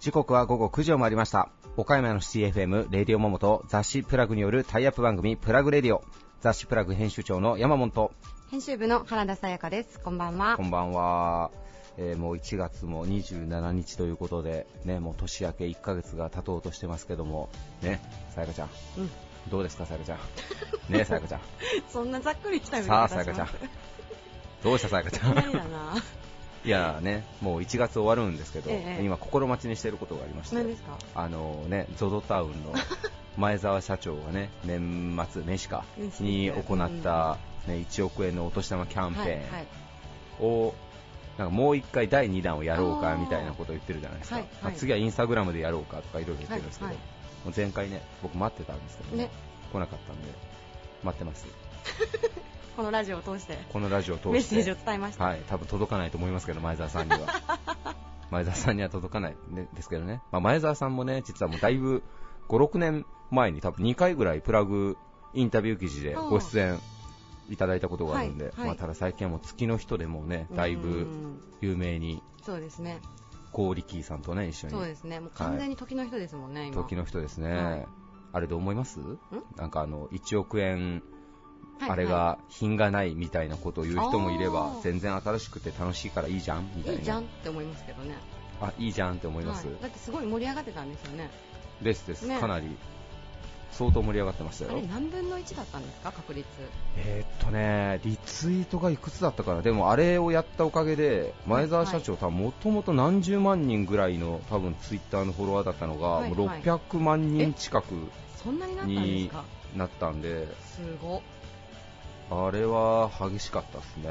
時刻は午後9時を回りました。岡山のシティ FM レディオモモと雑誌プラグによるタイアップ番組プラグレディオ。雑誌プラグ編集長の山本。と編集部の原田さやかです。こんばんは。こんばんは、えーもう1月も27日ということでねもう年明け1ヶ月が経とうとしてますけどもねさやかちゃん。うんどうですかさやかちゃん。ねさやかちゃん。そんなざっくりきたさあさやかちゃん。どうしたさやかちゃん。いやねもう1月終わるんですけど、ええ今心待ちにしていることがありまして何ですか？あのね、ゾゾタウンの 前澤社長がね、年末年始かに行った、ね、1億円のお年玉キャンペーンを、なんかもう一回第2弾をやろうかみたいなことを言ってるじゃないですか、はいはい。まあ次はインスタグラムでやろうかとかいろいろ言ってるんですけど、はいはい前回ね、僕待ってたんですけどね。ね。来なかったんで、待ってます、このラジオを通して。このラジオを通して、メッセージを伝えました、はい、多分届かないと思いますけど、前澤さんには。前澤さんには届かない、ね、ですけどね、まあ、前澤さんもね、実はもうだいぶ5、6年前に多分2回ぐらいプラグインタビュー記事でご出演いただいたことがあるんで、はい。はい。まあ、ただ最近はもう月の人でもね、だいうぶん。有名に、そうですねコーリキーさんとね、一緒に。そうですね。もう完全に時の人ですもんね、今。時の人ですね、はい。あれで思います？なんかあの1億円はいあれが品がないみたいなことを言う人もいれば、全然新しくて楽しいからいいじゃん？みたいな。いいじゃんって思いますけどね。あ、いいじゃんって思います？はい。だってすごい盛り上がってたんですよね。ですです、ね。かなり相当盛り上がってましたよ。あれ。何分の1だったんですか？確率。えーっとね、リツイートがいくつだったかな、でもあれをやったおかげで、前澤社長、多分もともと何十万人ぐらいの多分ツイッターのフォロワーだったのが、はいもう600万人近くになったんですごっ。あれは激しかったですね。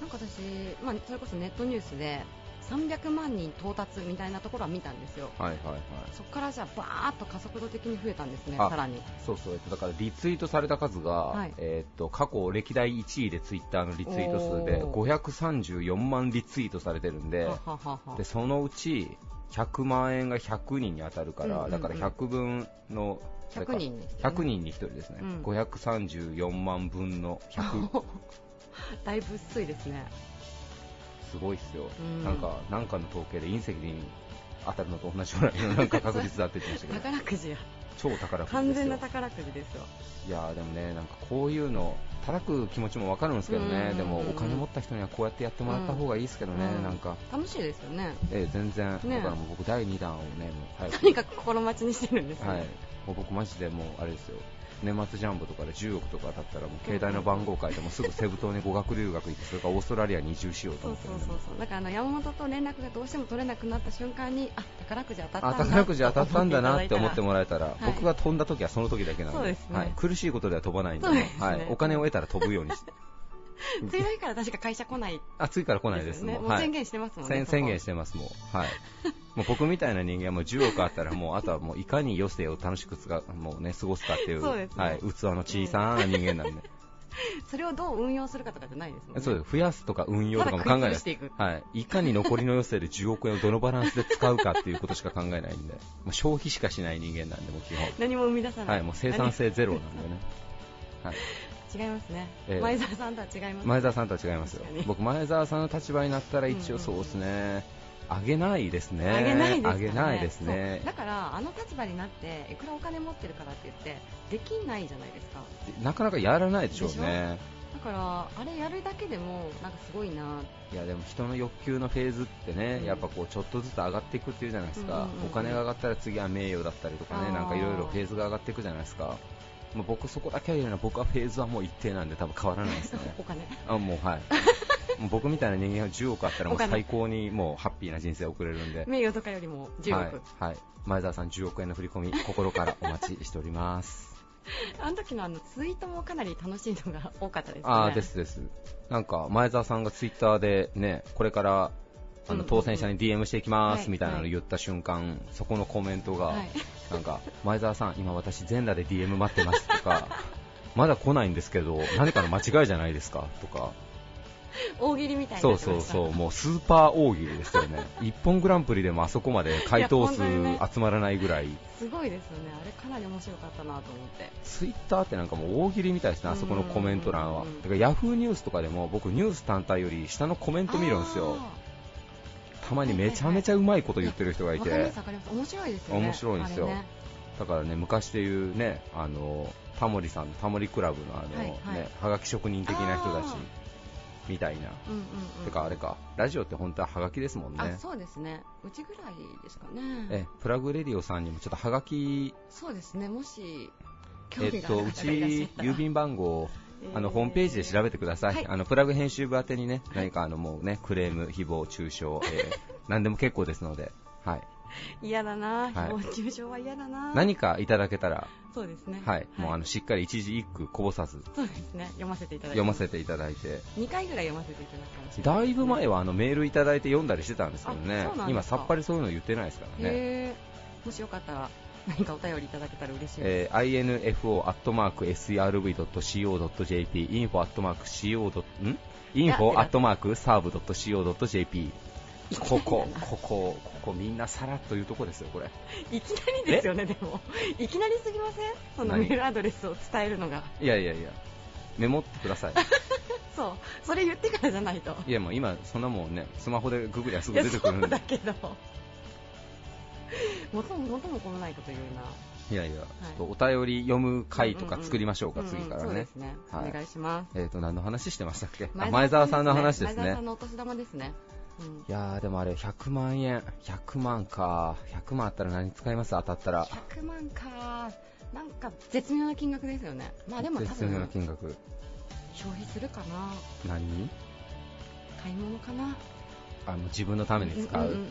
なんか私、まあ、それこそネットニュースで300万人到達みたいなところは見たんですよ。はいはいはい。そこからじゃあバーッと加速度的に増えたんですねあさらに。そうそう、えっとだからリツイートされた数が、はい。えーっと過去歴代1位でツイッターのリツイート数でお534万リツイートされてるんで、はははは。でそのうち100万円が100人に当たるから、うんうんうん。だから100分の100人ですよね。100人に1人ですね、うん。534万分の100 だいぶ薄いですねすごいっすよ、うん。なんかなんかの統計で隕石に当たるのと同じぐらいの なんか確率だって言ってましたけど。宝くじや超宝くじ完全な宝くじですよ。いやーでもねなんかこういうの叩く気持ちもわかるんですけどね、うん。でもお金持った人にはこうやってやってもらった方がいいですけどね、うん。なんか、楽しいですよね。ええ全然、ね。だからもう僕第2弾をねもう早く。とにかく心待ちにしてるんですね、はい、もう僕マジでもうあれですよ年末ジャンボとかで10億とか当たったらもう携帯の番号書いてもすぐセブ島に語学留学行ってそれからオーストラリアに移住しようと思ってそうそうそう。だからあの山本と連絡がどうしても取れなくなった瞬間にあ宝くじ当たったんあだ宝くじ当たったんだなって思ってももらえたら、い僕が飛んだ時はその時だけなんでそうですね。はい、苦しいことでは飛ばないんでね。はい、お金を得たら飛ぶようにして次の日から確か会社来ない。あ次から来ないです。もうはい。ねもう宣言してますもんね、宣宣言してますもう。はい。もう僕みたいな人間はもう10億あったらもうあとはもういかに余生を楽しくつかもうね過ごすかっていうね。はい、器の小さな人間なんで、それをどう運用するかとかじゃないですもんね。そうです増やすとか運用とかも考えない。いはい、いかに残りの余生で10億円をどのバランスで使うかっていうことしか考えないんで、もう消費しかしない人間なんで、もう基本、何も生み出さない、はい、もう生産性ゼロなんでね、はい、何違いますね、ええ。前澤さんとは違います前澤さんとは違いますよ。僕、前澤さんの立場になったら一応そうですね、あげないですね、あげないですね。あげないですね。だからあの立場になっていくらお金持ってるからって言ってできないじゃないですか。なかなかやらないでしょうでね。だからあれやるだけでもなんかすごいな。いやでも人の欲求のフェーズってね、うん。やっぱこうちょっとずつ上がっていくっていうじゃないですか、うんうんうん。お金が上がったら次は名誉だったりとかね、なんかいろいろフェーズが上がっていくじゃないですか、まあ、僕そこだけは言うのは僕はフェーズはもう一定なんで多分変わらないですね。お金。あもうはい。もう僕みたいな人間は10億あったらもう最高にもうハッピーな人生を送れるんで。名誉とかよりも10億、はい、はい、前澤さん10億円の振り込み心からお待ちしております。あの時のあのツイートもかなり楽しいのが多かったですね。あーですです。なんか前澤さんがツイッターでねこれからあの当選者に DM していきますはい。みたいなのを言った瞬間、そこのコメントが、はい。なんか前澤さん、今私全裸で DM 待ってますとか まだ来ないんですけど何かの間違いじゃないですかとか。大喜利みたいなそうそうそう。もうスーパー大喜利でしたよね。一本グランプリでもあそこまで回答数集まらないぐらい。すごいですよね。あれかなり面白かったなと思って。ツイッターってなんかもう大喜利みたいですねあそこのコメント欄は。だからヤフーニュースとかでも僕ニュース単体より下のコメント見るんですよたまにめちゃめちゃうまいこと言ってる人がいて、面白いですよね。面白いんですよ、ね、だからね昔で言うねあのタモリさんタモリクラブのあの、はいはい、ねはがき職人的な人たちみたいな、うんうんうん、てかあれか。ラジオって本当ははがきですもんね。そうですね。うちぐらいですかね。えプラグレディオさんにもちょっとはがきそうですね。もしえっとうち郵便番号あのホームページで調べてください、はい、あのプラグ編集部宛てにね、何かあのもうねクレーム、誹謗中傷、えー、何でも結構ですので、はい、嫌だな、誹謗中傷は嫌だな、何かいただけたら、そうですね、はい、もうあのしっかり一字一句こぼさず、そうですね、読ませていただいて、読ませていただいて、2回ぐらい読ませていただくかもしれない、だいぶ前はあのメールいただいて読んだりしてたんですけどね、今、さっぱりそういうの言ってないですからね。もしよかったら何かお便りいただけたら嬉しいです。えー、info.srv.co.jp info.co. ん？info.serve.co.jp ここ、ここ、ここみんなさらっというとこですよ、これ。いきなりですよね、でも。いきなりすぎません？そのメールアドレスを伝えるのが。いやいやいや、メモってください。そう、それ言ってからじゃないと。いや、もう今、そんなもんね、スマホでググりゃすぐ出てくるんで。だけど。元も元も子もないこと言うな。いやいや、ちょっとお便り読む回とか作りましょうか、次からね。お願いします。えっ、ー、と、何の話してましたっけ？前澤さんの話ですね。前澤さんのお年玉ですね。うん、いやーでもあれ100万円。100万か。100万あったら何使います？当たったら。100万かなんか絶妙な金額ですよね。まあでも多分。絶妙な金額。消費するかな。何？に買い物かな。あの自分のために使う,、うんうんうんうん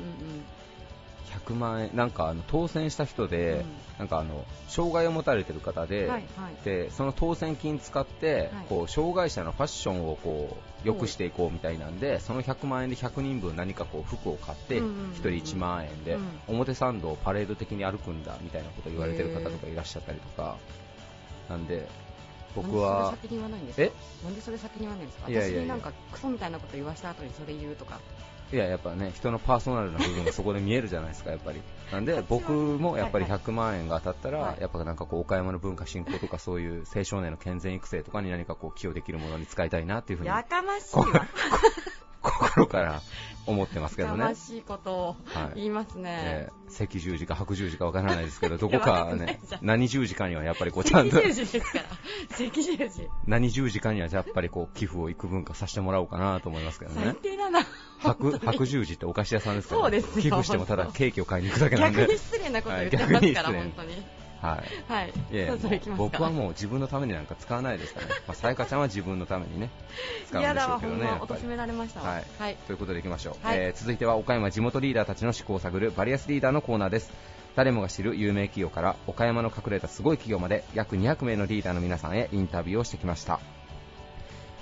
100万円、なんかあの当選した人で、うん、なんかあの障害を持たれている方ではいはい、でその当選金使って、はい、こう障害者のファッションをこう良くしていこうみたいなんで、その100万円で100人分何かこう服を買って、1人1万円で、表参道をパレード的に歩くんだみたいなことを言われてる方とかいらっしゃったりとか、なんで、僕は。え？なんでそれ先に言わないんですか？私になんかクソみたいなこと言わした後にそれ言うとか。いや、やっぱね、人のパーソナルな部分がそこで見えるじゃないですか、やっぱり。なんで、僕もやっぱり100万円が当たったら、はいはい、やっぱなんかこう、岡山の文化振興とか、そういう青少年の健全育成とかに何かこう、寄与できるものに使いたいなっていうふうに。やかましいわ。心から思ってますけどね。悲しいことを言いますね。はいえー、赤十字か白十字かわからないですけど、どこかね、何十字かにはやっぱりこうちゃんと。赤十字ですから。赤十字。何十字かにはやっぱりこう寄付を幾分かさせてもらおうかなと思いますけどね。最低だな。白白十字ってお菓子屋さんですから、ね、そうです寄付してもただケーキを買いに行くだけなんで。逆に失礼なこと言ってますから、本当に。はい。はい。いや僕はもう自分のためになんか使わないですからね。まあ、さやかちゃんは自分のためにね、使うんでしょうけどね。おとしめられました。はい。はい、ということでいきましょう。はい、えー、続いては岡山地元リーダーたちの思考を探るバリアスリーダーのコーナーです。誰もが知る有名企業から岡山の隠れたすごい企業まで約200名のリーダーの皆さんへインタビューをしてきました。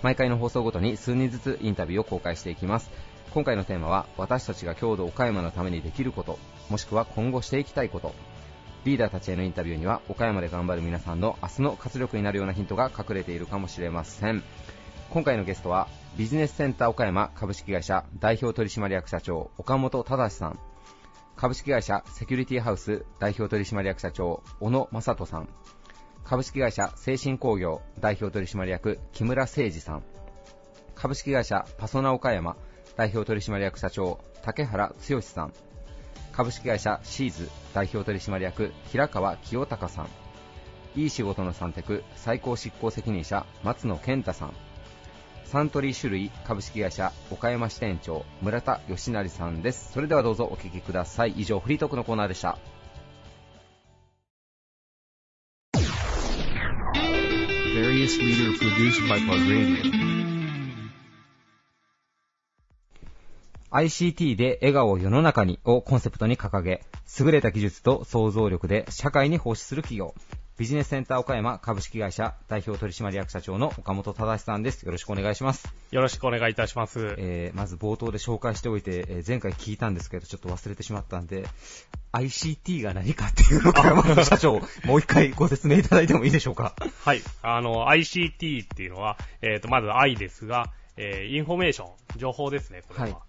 毎回の放送ごとに数人ずつインタビューを公開していきます。今回のテーマは私たちが郷土岡山のためにできること、もしくは今後していきたいこと。リーダーたちへのインタビューには岡山で頑張る皆さんの明日の活力になるようなヒントが隠れているかもしれません。今回のゲストはビジネスセンター岡山株式会社代表取締役社長岡本忠さん。株式会社セキュリティハウス代表取締役社長小野正人さん。株式会社精神工業代表取締役木村誠二さん。株式会社パソナ岡山代表取締役社長竹原剛さん。株式会社シーズ代表取締役平川清隆さん。いい仕事の三択最高執行責任者松野健太さん。サントリー種類株式会社岡山支店長村田義成さんです。それではどうぞお聞きください。以上フリートークのコーナーでした。ICT で笑顔を世の中にをコンセプトに掲げ、優れた技術と想像力で社会に奉仕する企業。ビジネスセンター岡山株式会社代表取締役社長の岡本忠さんです。よろしくお願いします。よろしくお願いいたします。えー、まず冒頭で紹介しておいて、えー前回聞いたんですけど、ちょっと忘れてしまったんで、ICT が何かっていう岡本社長、もう一回ご説明いただいてもいいでしょうか。はい。あの、ICT っていうのは、えっ、と、まず I ですが、えーインフォメーション、情報ですね、これは。はい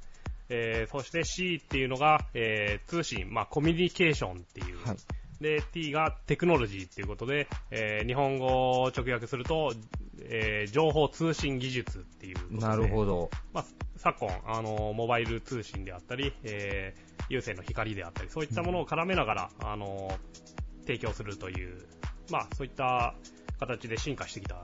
えーそして C っていうのが、えー通信、まあ、コミュニケーションっていう。はい。で、T がテクノロジーっていうことで、えー日本語を直訳すると、えー情報通信技術っていうことで。なるほど。まあ、昨今、あの、モバイル通信であったり、えー有線の光であったり、そういったものを絡めながら、あの、提供するという、まあ、そういった形で進化してきた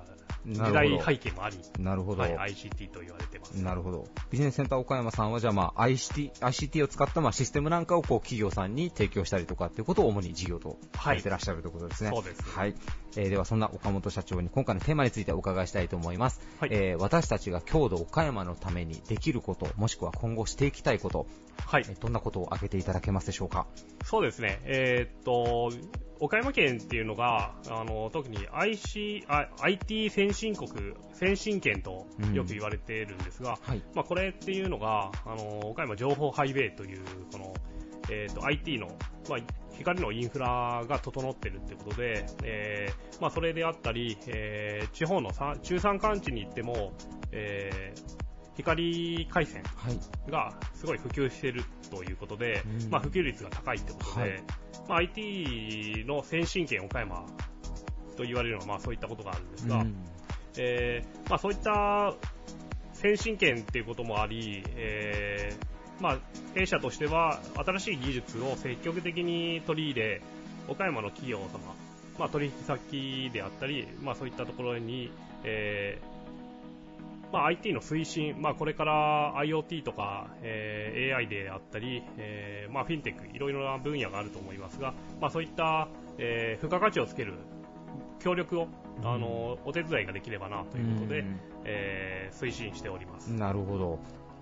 時なる代ほど背景もあり、なるほど。はい、ICT と言われてます。なるほど。ビジネスセンター岡山さんは、じゃあまあ ICT、ICT を使ったまあシステムなんかをこう企業さんに提供したりとかっていうことを主に事業とされてらっしゃるということですね。そうですはい。えーではそんな岡本社長に今回のテーマについてお伺いしたいと思います。はいえー私たちが郷土岡山のためにできること、もしくは今後していきたいこと、はいえ。ーどんなことを挙げていただけますでしょうか？そうですね。えーっと、岡山県っていうのが、あの、特に IC、あ IT 先進国、先進県とよく言われているんですが、はい。まあ、これっていうのが、あの、岡山情報ハイウェイという、この、えっ、と、IT の、まあ、光のインフラが整ってるってことで、えーまあ、それであったり、えー地方のさ中山間地に行っても、えー光回線はい。がすごい普及しているということで、うん。まあ、普及率が高いってことで、はい。まあ、IT の先進県岡山と言われるのは、まあ、そういったことがあるんですが、うん。えーまあ、そういった先進権っていうこともあり、えーまあ、弊社としては新しい技術を積極的に取り入れ、岡山の企業様、まあ、取引先であったり、まあ、そういったところに、えーまあ、IT の推進、まあ、これから IoT とか、えー AI であったり、えーまあ、フィンテック、いろいろな分野があると思いますが、まあ、そういった、えー付加価値をつける協力を、あのお手伝いができればなということで、うんえー推進しております。なるほど。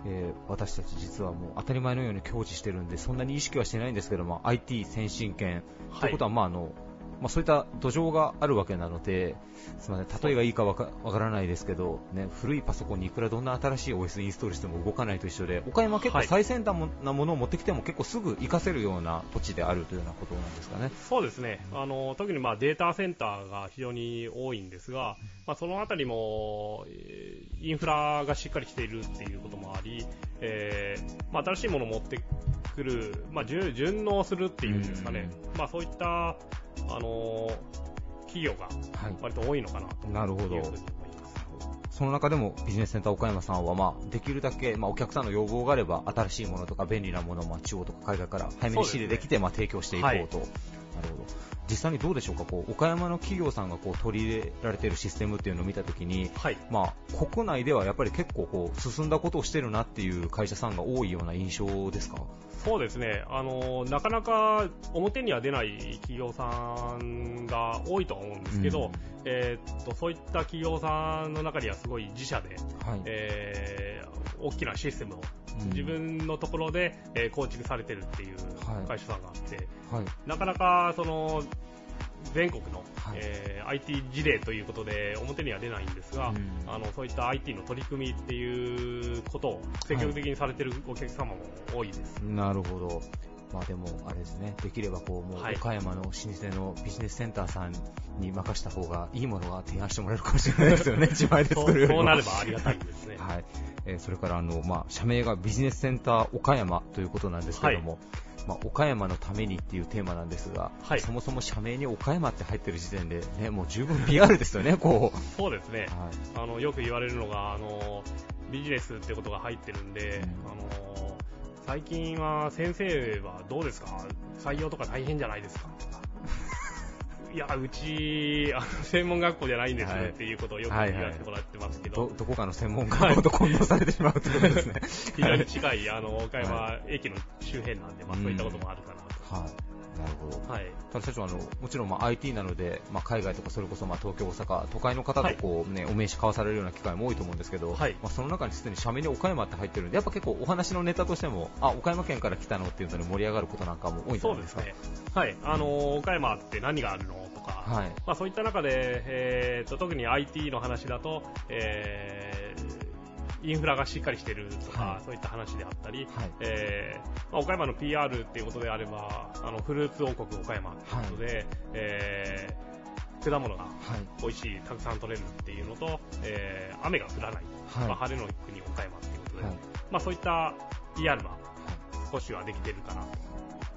えー私たち実はもう当たり前のように享受してるんで、そんなに意識はしてないんですけども、IT 先進権ということは、まああの、まあ、そういった土壌があるわけなので、すみません、例えがいいかわかわからないですけど、ね、古いパソコンにいくらどんな新しい OS インストールしても動かないと一緒で、岡山は結構はい最先端なものを持ってきても結構すぐ活かせるような土地であるというようなことなんですかね。そうですね。あの、特にまあデータセンターが非常に多いんですが、まあそのあたりも、えーインフラがしっかりしているっていうこともあり、えーまあ新しいものを持ってくる、まあ順順応するっていうんですかね。まあそういった、あの企業がはい。割と多いのかなというなるほど。その中でもビジネスセンター岡山さんは、まあ、できるだけ、まあ、お客さんの要望があれば、新しいものとか便利なものを、まあ、地方とか海外から早めに仕入れできて、まあ、提供していこうと。はいなるほど。実際にどうでしょうか、こう、岡山の企業さんがこう取り入れられているシステムっていうのを見たときに、はい。まあ、国内ではやっぱり結構こう、進んだことをしてるなっていう会社さんが多いような印象ですか？そうですね。あの、なかなか表には出ない企業さんが多いとは思うんですけど、うんえーっと、そういった企業さんの中にはすごい自社で、はい。えー大きなシステムをうん自分のところで、えー構築されてるっていうはい会社さんがあって、はい。なかなかその全国の、はいえー IT 事例ということで表には出ないんですが、うんあのそういった IT の取り組みっていうことを積極的にされてるお客様も多いです。なるほど。まあでも、あれですね、できればこう、もうはい岡山の老舗のビジネスセンターさんに任した方がいいものが提案してもらえるかもしれないですよね、自前でそう作るよりも。そうなればありがたいですね。はい。えーそれから、あの、まあ、社名がビジネスセンター岡山ということなんですけども、まあ、岡山のためにっていうテーマなんですが、はいそもそも社名に岡山って入ってる時点で、ね、もう十分 PR ですよね、こう。そうですね。はい。あのよく言われるのがあのビジネスってことが入ってるんで、うんあの最近は先生はどうですか？採用とか大変じゃないですか？と かいやうちあの専門学校じゃないんですはい。っていうことをよくはいはい言わせてもらってますけど、ど、どこかの専門家と混同されてしまうということですね。非常に近いあの岡山駅の周辺なんで、まあ、そういったこともあるかなと。はい。なるほど。はい。ただ社長あの、もちろんまあ IT なので、まあ、海外とかそれこそまあ東京、大阪、都会の方とこう、ねお名刺交わされるような機会も多いと思うんですけど、はいまあ、その中にすでに社名に岡山って入ってるんで、やっぱ結構お話のネタとしても、あ岡山県から来たのっていうので盛り上がることなんかも多いんじゃないでか？そうですすね。はい。あのー岡山って何があるのとか、はい。まあ、そういった中で、えー、と特に IT の話だと、えーインフラがしっかりしてるとか、はいそういった話であったり、はいえーまあ、岡山の PR っていうことであればあのフルーツ王国岡山ということで、えー果物がはい。美味しいたくさん取れるっていうのと、えー雨が降らない、はい。まあ、晴れの国岡山っていうことで、はいまあ、そういった PR は少しはできてるかなと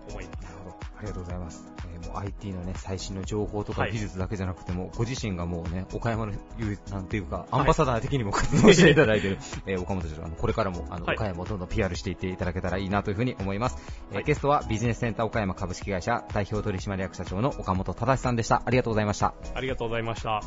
思います。なるほど。ありがとうございます。えーもう IT のね、最新の情報とかはい技術だけじゃなくても、ご自身がもうね、岡山の言う、なんていうか、いアンバサダー的にも活動していただいてる、えー岡本社長、あの、これからも、あの、はい岡山をどんどん PR していっていただけたらいいなというふうに思います。えーはいゲストはビジネスセンター岡山株式会社代表取締役社長の岡本忠さんでした。ありがとうございました。ありがとうございました。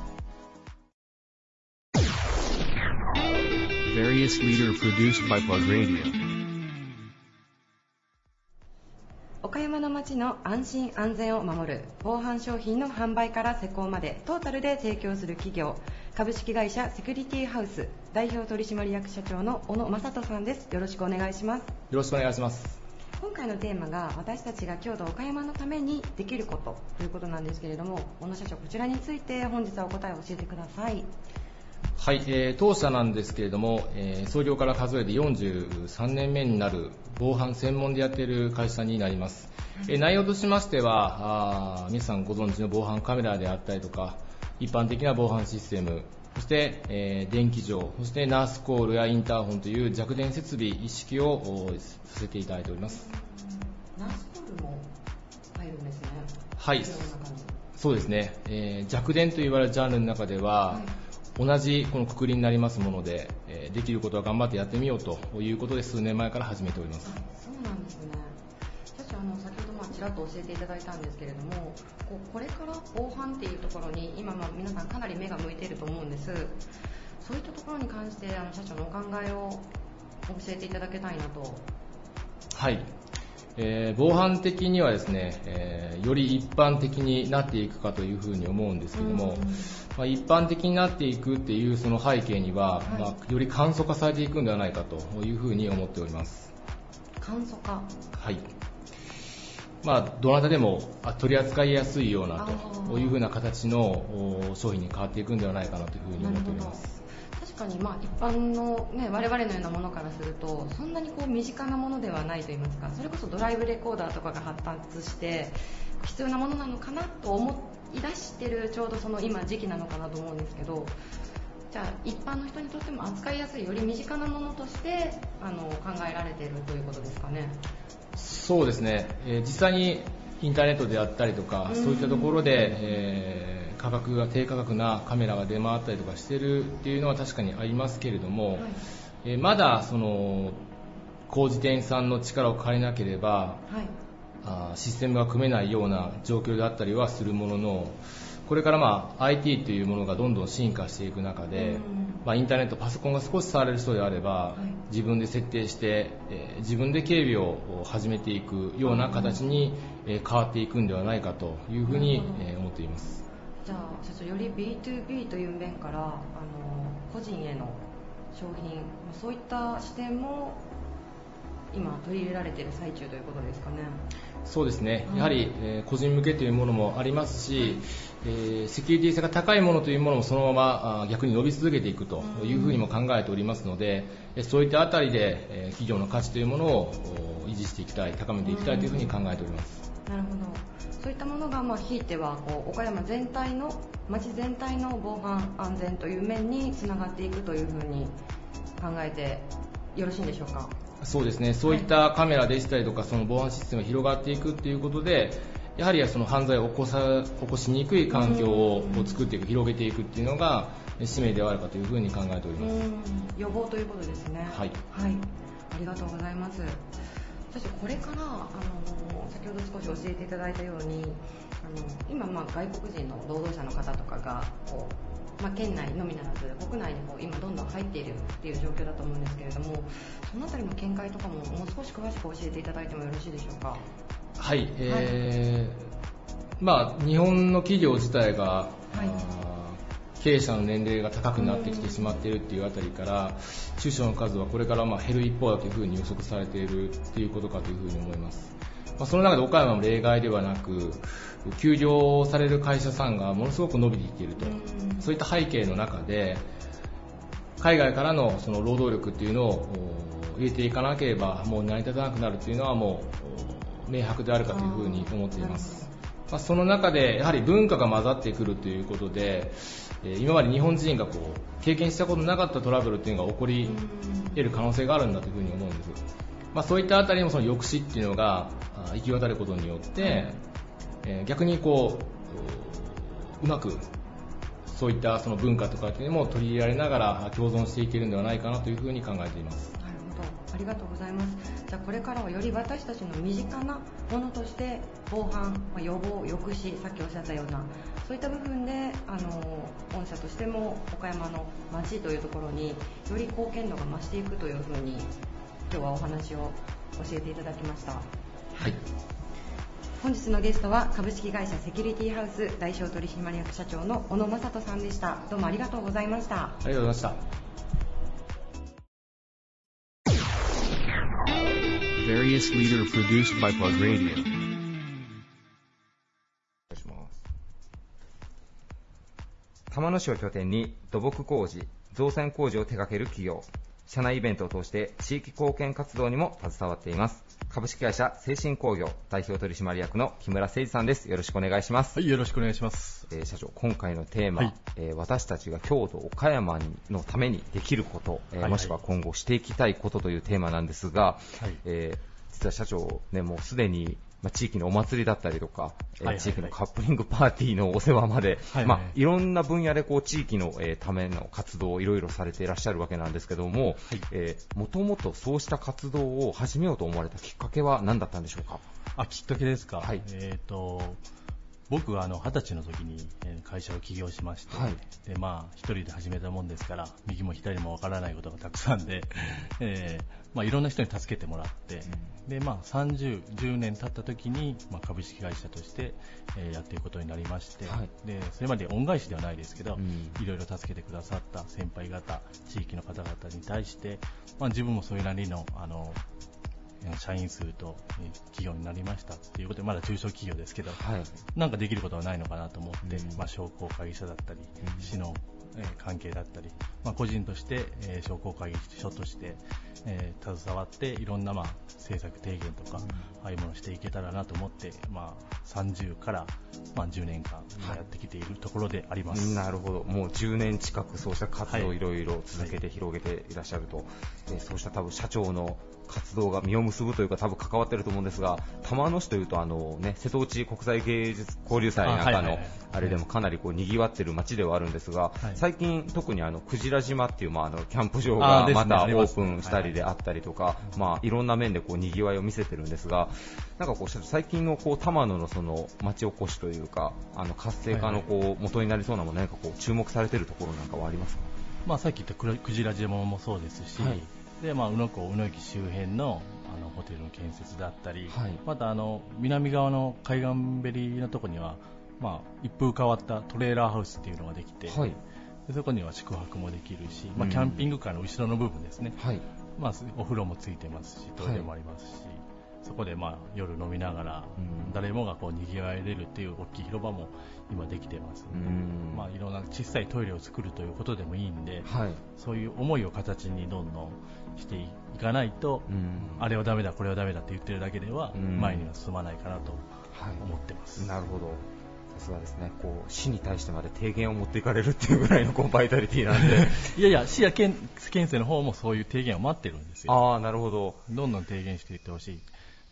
岡山の街の安心安全を守る防犯商品の販売から施工までトータルで提供する企業株式会社セキュリティハウス代表取締役社長の小野正人さんです。よろしくお願いします。よろしくお願いします。今回のテーマが私たちが京都岡山のためにできることということなんですけれども小野社長こちらについて本日はお答えを教えてくださいはい、えー当社なんですけれども、えー創業から数えて43年目になる防犯専門でやっている会社になります。えー内容としましては、あー皆さんご存知の防犯カメラであったりとか、一般的な防犯システム、そして、えー電気錠、そしてナースコールやインターホンという弱電設備一式をおさせていただいております。ナースコールも入るんですね。はい。そうですね、えー弱電と言われるジャンルの中では、はい同じこのくくりになりますもので、えーできることは頑張ってやってみようということで数年前から始めております。あそうなんですね。社長あの先ほどまあちらっと教えていただいたんですけれどもこうこれから防犯っていうところに今まあ皆さんかなり目が向いていると思うんです。そういったところに関してあの社長のお考えを教えていただけたいなと。はい、えー防犯的にはですね、えーより一般的になっていくかというふうに思うんですけども、まあ、一般的になっていくっていうその背景には、はいまあ、より簡素化されていくんではないかというふうに思っております。簡素化はい。まあ、どなたでもあ取り扱いやすいようなあとーいうふうな形のお商品に変わっていくんではないかなというふうに思っております。確かにまあ一般の、ね、我々のようなものからするとそんなにこう身近なものではないといいますかそれこそドライブレコーダーとかが発達して必要なものなのかなと思い出してるちょうどその今時期なのかなと思うんですけどじゃあ一般の人にとっても扱いやすいより身近なものとしてあの考えられているということですかね。そうですね、えー実際にインターネットであったりとか、うん。そういったところで、えー価格が低価格なカメラが出回ったりとかしてるっていうのは確かにありますけれども、はい。えーまだその工事店さんの力を借りなければはいあーシステムが組めないような状況であったりはするもののこれからまあ IT というものがどんどん進化していく中で、うんまあ、インターネット、パソコンが少し触れる人であれば、い自分で設定して、えー自分で警備を始めていくような形に、えー変わっていくんではないかというふうに、えー思っています。じゃあ社長より B2B という面からあの個人への商品そういった視点も今取り入れられている最中ということですかね。そうですね、うん。やはり、えー個人向けというものもありますし、えーセキュリティ性が高いものというものもそのまま逆に伸び続けていくというふうにも考えておりますので、えーそういったあたりで、えー企業の価値というものをお維持していきたい、高めていきたいというふうに考えております。なるほど。そういったものが、まあ、ひいてはこう岡山全体の町全体の防犯安全という面につながっていくというふうに考えてよろしいんでしょうか？そうですね、そういったカメラでしたりとか、その防犯システムが広がっていくということで、やはりその犯罪を起こさ起こしにくい環境をうん作っていく、広げていくっていうのが使命ではあるかというふうに考えております。うん予防ということですね。はいはい。ありがとうございます。そしてこれからあの先ほど少し教えていただいたように、あの今まあ外国人の労働者の方とかがこうまあ県内のみならず国内にこう今どんどん入っているっていう状況だと思うんですけれども、そのあたりの見解とかももう少し詳しく教えていただいてもよろしいでしょうか？はい、えーまあ、日本の企業自体が、はい経営者の年齢が高くなってきてしまっているっていうあたりから、中小の数はこれからまあ減る一方だというふうに予測されているっていうことかというふうに思います。まあ、その中で岡山も例外ではなく、休業される会社さんがものすごく伸びてきていると、うんそういった背景の中で、海外からのその労働力っていうのをお入れていかなければもう成り立たなくなるっていうのはもうお明白であるかというふうに思っています。まあ、その中でやはり文化が混ざってくるということで、えー今まで日本人がこう経験したことのなかったトラブルっていうのが起こり得る可能性があるんだというふうに思うんです。まあ、そういったあたりもその抑止っていうのがあ行き渡ることによって、えー逆にこううまくそういったその文化とかっていうのも取り入れられながら共存していけるんではないかなというふうに考えています。なるほど。ありがとうございます。じゃあこれからはより私たちの身近なものとして防犯、まあ予防抑止さっきおっしゃったようなそういった部分であの御社としても岡山の街というところにより貢献度が増していくというふうに今日はお話を教えていただきましたはい。本日のゲストは株式会社セキュリティハウス代表取締役社長の小野正人さんでしたどうもありがとうございましたありがとうございました。Various leader produced by Plug Radio. お願いします玉野市を拠点に土木工事、造船工事を手掛ける企業、社内イベントを通して地域貢献活動にも携わっています。株式会社精神工業代表取締役の木村誠二さんです。よろしくお願いします。はい、よろしくお願いします。えー社長、今回のテーマ、はいえー私たちが京都、岡山のためにできること、えーはいはいもしくは今後していきたいことというテーマなんですが、はいえー実は社長、ね、もうすでに、まあ、地域のお祭りだったりとか、えーはい地域のカップリングパーティーのお世話まで、はいはい。まあ、いろんな分野でこう地域の、えーための活動をいろいろされていらっしゃるわけなんですけども、えーもともとそうした活動を始めようと思われたきっかけは何だったんでしょうか？あ、きっかけですか？はい。えっ、と、僕はあの二十歳の時にえー会社を起業しまして、はい。でまあ一人で始めたもんですから右も左もわからないことがたくさんで、えーまあいろんな人に助けてもらって、でまあ30、10年経った時にまあ株式会社として、えーやっていくことになりまして、はい。でそれまで恩返しではないですけど、うん。いろいろ助けてくださった先輩方、地域の方々に対して、まあ自分もそれなりのあの社員数とえー企業になりましたっていうことで、まだ中小企業ですけど、はい。なんかできることはないのかなと思って、うん。まあ、商工会議所だったり、うん市の、えー関係だったり、まあ、個人として、えー商工会議所として、えー携わって、いろんな、まあ、政策提言とか、ああいうものをしていけたらなと思って、まあ、30から、まあ、10年間今やってきているところであります。なるほど、もう10年近くそうした活動をはい。いろいろ続けて広げていらっしゃると、でそうした多分社長の活動が実を結ぶというか、多分関わってると思うんですが、玉野市というと、あのね、瀬戸内国際芸術交流祭なんかのあれでもかなりこう賑わってる街ではあるんですが、はい。最近、特にあのクジラ島っていう、まあ、あのキャンプ場がまたオープンしたりであったりとか、まあ、いろんな面でこう賑わいを見せてるんですが、なんかこう最近のこう玉野のその町おこしというか、あの活性化のこう元になりそうなもの、何かこう注目されてるところなんかはありますか？まあ、さっき言ったクジラ島もそうですし、はいでまあ、宇野港、宇野駅周辺のあのホテルの建設だったり、はい。またあの南側の海岸べりのところには、まあ、一風変わったトレーラーハウスっていうのができて、はい。でそこには宿泊もできるし、まあ、うん。キャンピングカーの後ろの部分ですね、はい。まあ、すお風呂もついてますし、トイレもありますし、そこでまあ夜飲みながら、うん。誰もがこう賑わえれるっていう大きい広場も今できてます。ので、うん。まあ、いろんな小さいトイレを作るということでもいいんで、はい。そういう思いを形にどんどんしていかないと、うんあれはダメだ、これはダメだって言ってるだけではうん前には進まないかなとはい。思ってます。なるほど。さすがですね。こう、市に対してまで提言を持っていかれるっていうぐらいのこうバイタリティなんで。いやいや、市や県県政の方もそういう提言を待ってるんですよ。ああ、なるほど。どんどん提言していってほしい。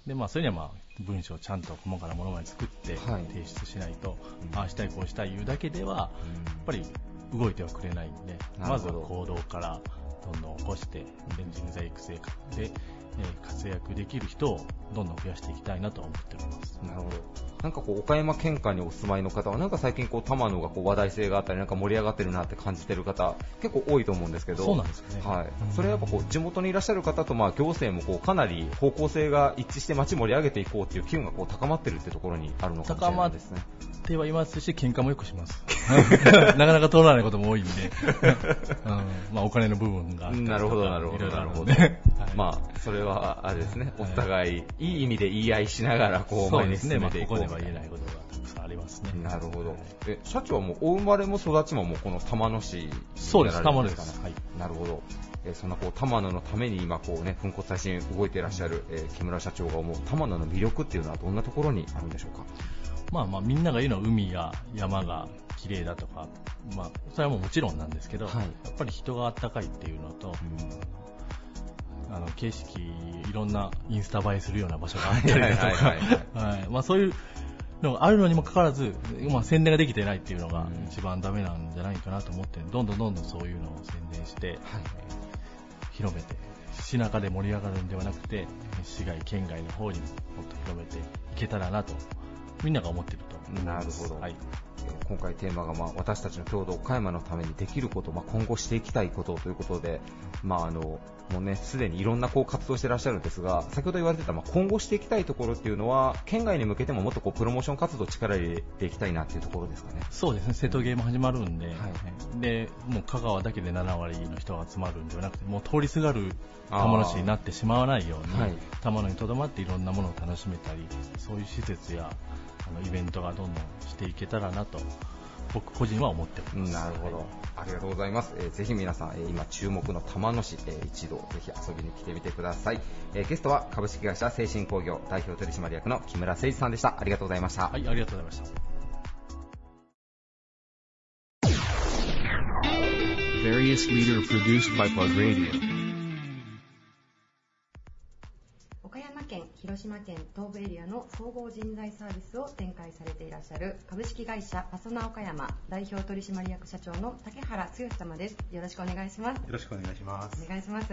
で、まあ、それにはまあ、文章をちゃんと細かなものまで作ってはい提出しないと、うんああしたい、こうしたい言うだけでは、やっぱり動いてはくれないんで、まずは行動からどんどん起こして、で人材育成でえー活躍できる人をどんどん増やしていきたいなと思っております。なるほど。なんかこう、岡山県下にお住まいの方は、なんか最近こう、玉野がこう話題性があったり、なんか盛り上がってるなって感じてる方、結構多いと思うんですけど、そうなんですよねはい。うんそれはやっぱこう、地元にいらっしゃる方と、まあ、行政もこう、かなり方向性が一致して街盛り上げていこうっていう機運がこう、高まってるってところにあるのかもしれないですね。ってはいますし、喧嘩もよくします。なかなか通らないことも多いんで、うん。まあ、お金の部分がなるほど、なるほど、なるほど。まあ、それは、あれですね、おはい。互い、いい意味で言い合いしながら、こう、前にそうですね、まあ、進めていここでこうみたいな。は言えないことがたくさんありますね。なるほど。え、社長はもう、お生まれも育ちももうこの玉野市にそうです。玉野です。はい。なるほど。え、そんなこう、玉野のために今こうね、粉骨最新動いていらっしゃる、えー木村社長が思う玉野の魅力っていうのはどんなところにあるんでしょうか？まあまあ、みんなが言うのは海や山が綺麗だとか、まあ、それはもうもちろんなんですけど、はい。やっぱり人があったかいっていうのと、あの景色、いろんなインスタ映えするような場所があったりだとか、そういうのがあるのにもかかわらず、まあ宣伝ができてないっていうのがうん。一番ダメなんじゃないかなと思って、どんどんどんどんそういうのを宣伝して、はい。広めて、市中で盛り上がるんではなくて、市外、県外の方にももっと広めていけたらなと、みんなが思ってると。なるほど。はい。えー今回テーマが、まあ、私たちの郷土岡山のためにできること、まあ、今後していきたいことということで、まあ、あのもうね、すでにいろんなこう活動してらっしゃるんですが、先ほど言われてた、まあ、今後していきたいところっていうのは、県外に向けてももっとこうプロモーション活動力入れていきたいなっていうところですかね。そうですね、瀬戸芸も始まるんで、はいで、もう香川だけで7割の人が集まるんではなくて、もう通りすがる玉野市になってしまわないように、はい。玉野にとどまっていろんなものを楽しめたり、そういう施設やあのイベントがどんどんしていけたらなと、僕個人は思ってます。なるほど。ありがとうございます。えーぜひ皆さん、えー今注目の玉野市、えー一度ぜひ遊びに来てみてください。えーゲストは株式会社精神工業代表取締役の木村誠二さんでした。ありがとうございました。はい、ありがとうございました。Various leader produced by Plug Radio. 岡山県、広島県東部エリアの総合人材サービスを展開されていらっしゃる株式会社パソナ岡山代表取締役社長の竹原剛様です。よろしくお願いします。よろしくお願いします。お願いします。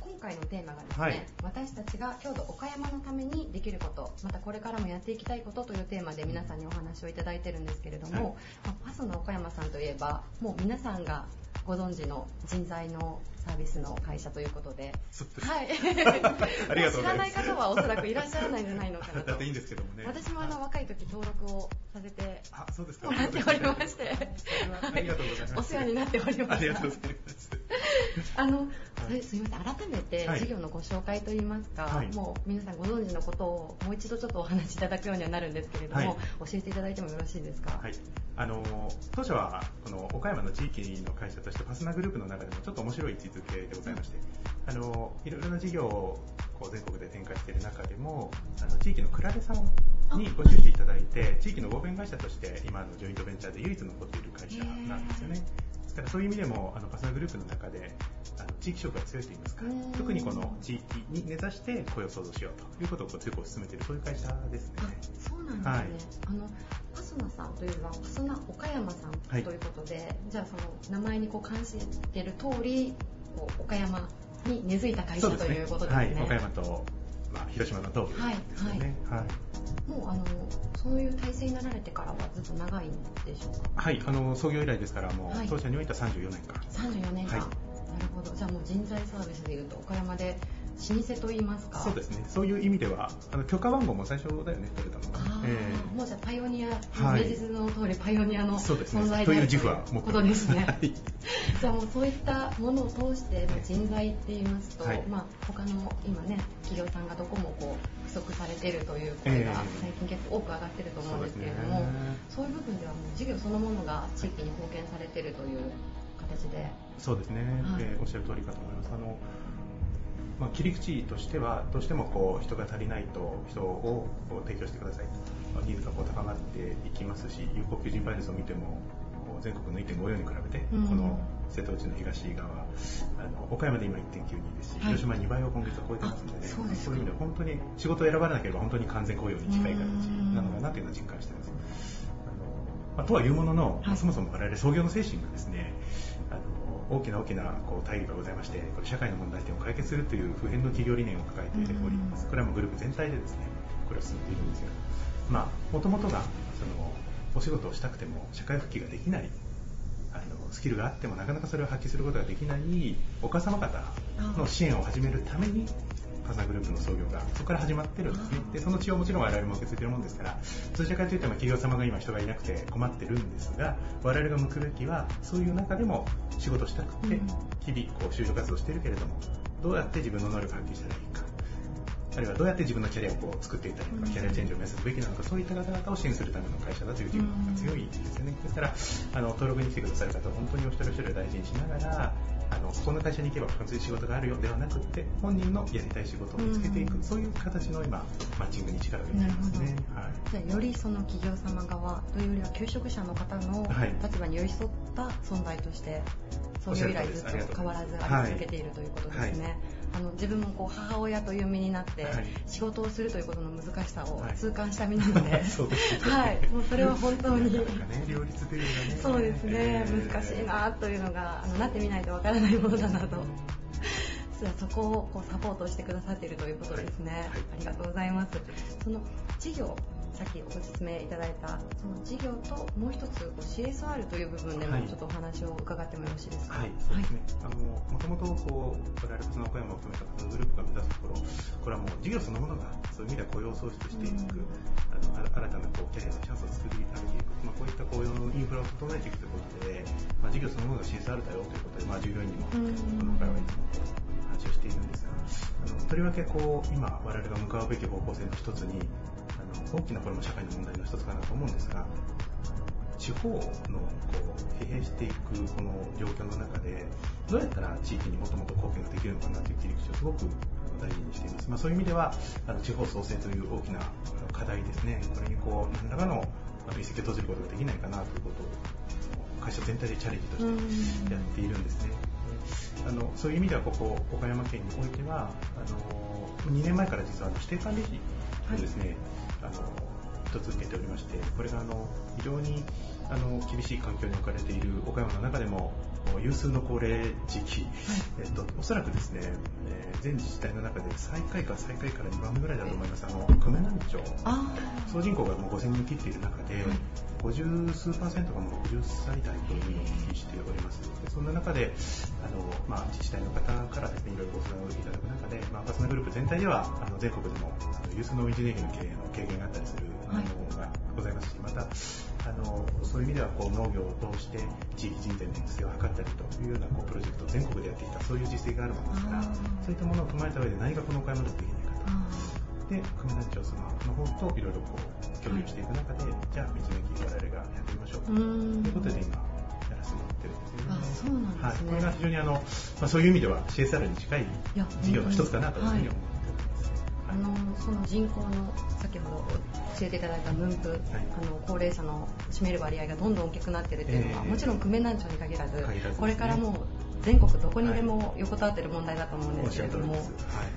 今回のテーマがですね、はい私たちが郷土岡山のためにできること、またこれからもやっていきたいことというテーマで皆さんにお話をいただいてるんですけれども、はいまあパソナ岡山さんといえば、もう皆さんがご存知の人材のサービスの会社ということで、はい。ありがとう知らない方はおそらくいらっしゃらないんじゃないのかなとだっていいんですけどもね。私もあの若い時登録をさせてあ、そうですか。もらっておりまして、ありがとうございます。お世話になっております。ありがとうございます。あの、それすみません、改めてはい事業のご紹介といいますか、はいもう皆さんご存知のことをもう一度ちょっとお話しいただくようにはなるんですけれども、はい教えていただいてもよろしいですか？はい。あの当初はこの岡山の地域の会社としてファスナーグループの中でもちょっと面白い位置づけでございまして、あのいろいろな事業をこう全国で展開している中でも、あの地域のクラレさんにご出資いただいて、地域の合弁会社として今のジョイントベンチャーで唯一残っている会社なんですよね。ですからそういう意味でもあのパスナーグループの中であの地域色が強いといいますかうん。特にこの地域に根ざして雇用を創造しようということを強く進めているそういう会社ですね。あそうなんですね、はい。あのパスナさんというのはパスナ岡山さんということで、じゃあその名前にこう関している通りこう岡山に根付いた会社ということですね。はい、岡山と、まあ、広島の東部ですよね。はい。もうあのそういう体制になられてからはずっと長いんでしょうか？はい、あの創業以来ですから、もう、はい当社においては34年間。34年間、はいなるほどじゃあもう人材サービスでいうと岡山で老舗と言いますか。そうですね。そういう意味では、あの許可番号も最初だよね、取れたのが。あーえもうじゃあパイオニア、はい。名実の通りパイオニアの存在であるということですね。はい。じゃあもうそういったものを通しての人材って言いますと、はい。まあ他の今ね企業さんがどこもこう不足されているという声がええ。最近結構多く上がってると思うんですけれどそうも、そういう部分ではもう事業そのものが地域に貢献されているという形で。そうですね、はい。えーおっしゃる通りかと思います。あのまあ、切り口としては、どうしてもこう人が足りないと人を提供してくださいと、まあニーズがこう高まっていきますし、有効求人倍率を見ても、全国の1.54に比べて、うん。この瀬戸内の東側、あの岡山で今1.92ですし、はい。広島2倍を今月は超えてますので、あそういう意味では本当に仕事を選ばなければ本当に完全雇用に近い形なのかなというのを実感しています。あのまあ、とはいうものの、はい。そもそも我々創業の精神がですね、あの大きな大きなこう大義がございましてこれ社会の問題点を解決するという普遍の企業理念を抱えております、これはもうグループ全体でですねこれを進めているんですがまあもともとがそのお仕事をしたくても社会復帰ができないあのスキルがあってもなかなかそれを発揮することができないお母様方の支援を始めるためにファザーグループの創業がそこから始まってるんですね。でその血をもちろん我々も受け継いでるもんですからどちらかというとまあ企業様が今人がいなくて困ってるんですが我々が向くべきはそういう中でも仕事したくて日々こう就職活動してるけれどもどうやって自分の能力を発揮したらいいかあるいはどうやって自分のキャリアをこう作っていったりとか、キャリアチェンジを目指すべきなのか、そういった方々を支援するための会社だという自分が強いですよね。ですから、あの、登録に来てくださる方は本当にお一人お一人を大事にしながら、あの、この会社に行けば必ず仕事があるよではなくて、本人のやりたい仕事を見つけていく、そういう形の今、マッチングに力を入れていますね。はい。じゃあよりその企業様側というよりは求職者の方のはい立場に寄り添った存在として創業以来ずっと変わらずあり続けているということですね、あの自分もこう母親という身になってはい。仕事をするということの難しさをはい。痛感した身なので、はい、もうそれは本当にね、両立というのがね。そうですね、えー難しいなというのがあのなってみないとわからないものだなと。実はそこをこうサポートしてくださっているということですね、はい。はい。ありがとうございます。その事業さっきご説明いただいたその事業ともう一つこう CSR という部分ではい。もちょっとお話を伺ってもよろしいですか？はい、そうですね。あの、もともとこう、我々その小山を含めたこのグループが目指すところ、これはもう事業そのものが、そういう意味では雇用を創出していく、あの、あ新たなこうキャリアのチャンスを作り上げていく、まあ、こういった雇用のインフラを整えていくということで、まあ、事業そのものが CSR だよということで、まあ、従業員にも、この会はいつも話をしているんですが、あの、とりわけこう、今、我々が向かうべき方向性の一つに、あの、大きなこれも社会の問題の一つかなと思うんですが、地方のこう疲弊していくこの状況の中でどうやったら地域にもっともっと貢献ができるのかなという切り口をすごく大事にしています、まあ、そういう意味ではあの地方創生という大きな課題ですね。これにこう何らかのあの一石を投じることができないかなということを会社全体でチャレンジとしてやっているんですね。あのそういう意味ではここ岡山県においてはあの2年前から実は指定管理費をですね、あの一つ受けておりましてこれがあの非常にあの厳しい環境に置かれている岡山の中でも有数の高齢地域、えっと、おそらくですね、えー全自治体の中で最下位か最下位から2番目ぐらいだと思います。あの久米南町。あ総人口がもう5000人切っている中で、50数パーセントがもう60歳代というのをお聞きしております。でそんな中で、あのまあ、自治体の方からですね、いろいろご相談をいただく中で、まあ、パスナグループ全体では、あの全国でもあの有数の道の駅の経営の経験があったりするあのがございますし、また、あのそういう意味ではこう農業を通して地域人材の育成を図ったりというようなこうプロジェクトを全国でやってきた、そういう実績があるものですから、そういったものを踏まえた上で何がこの岡山でできないかと。で、久米南町様の方といろいろこう共有していく中で、じゃあ道の駅我々がやってみましょうと。ういんうことで今やらせてもらってるんですよね。あそうなんですね。はい、これが非常にあの、まあ、そういう意味では CSR に近い事業の一つかなというふうに思。あのその人口の先ほど教えていただいた分布、あの高齢者の占める割合がどんどん大きくなっているというのは、ええ。もちろん久米南町に限らずね。これからもう全国どこにでも横たわっている問題だと思うんですけれども。はい。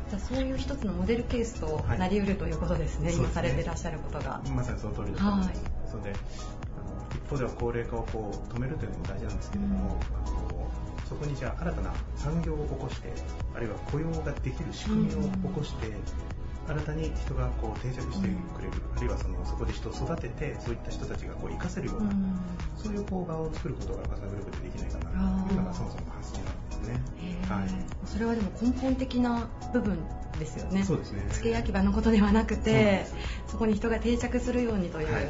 じゃあそういう一つのモデルケースとなりうるということですね、はい今されていらっしゃることが。まさにその通りだと思います。はい。それで、一方では高齢化をこう止めるというのも大事なんですけれども、あのそこにじゃあ新たな産業を起こして、あるいは雇用ができる仕組みを起こして、新たに人がこう定着してくれる、あるいはそのそこで人を育てて、そういった人たちがこう活かせるような、うんそういうこを作ることがパスナグループでできないかなというのがそもそもの発想なんですね。はい。それはでも根本的な部分ですよね。そうですね。付け焼き場のことではなくてそこに人が定着するようにという、はい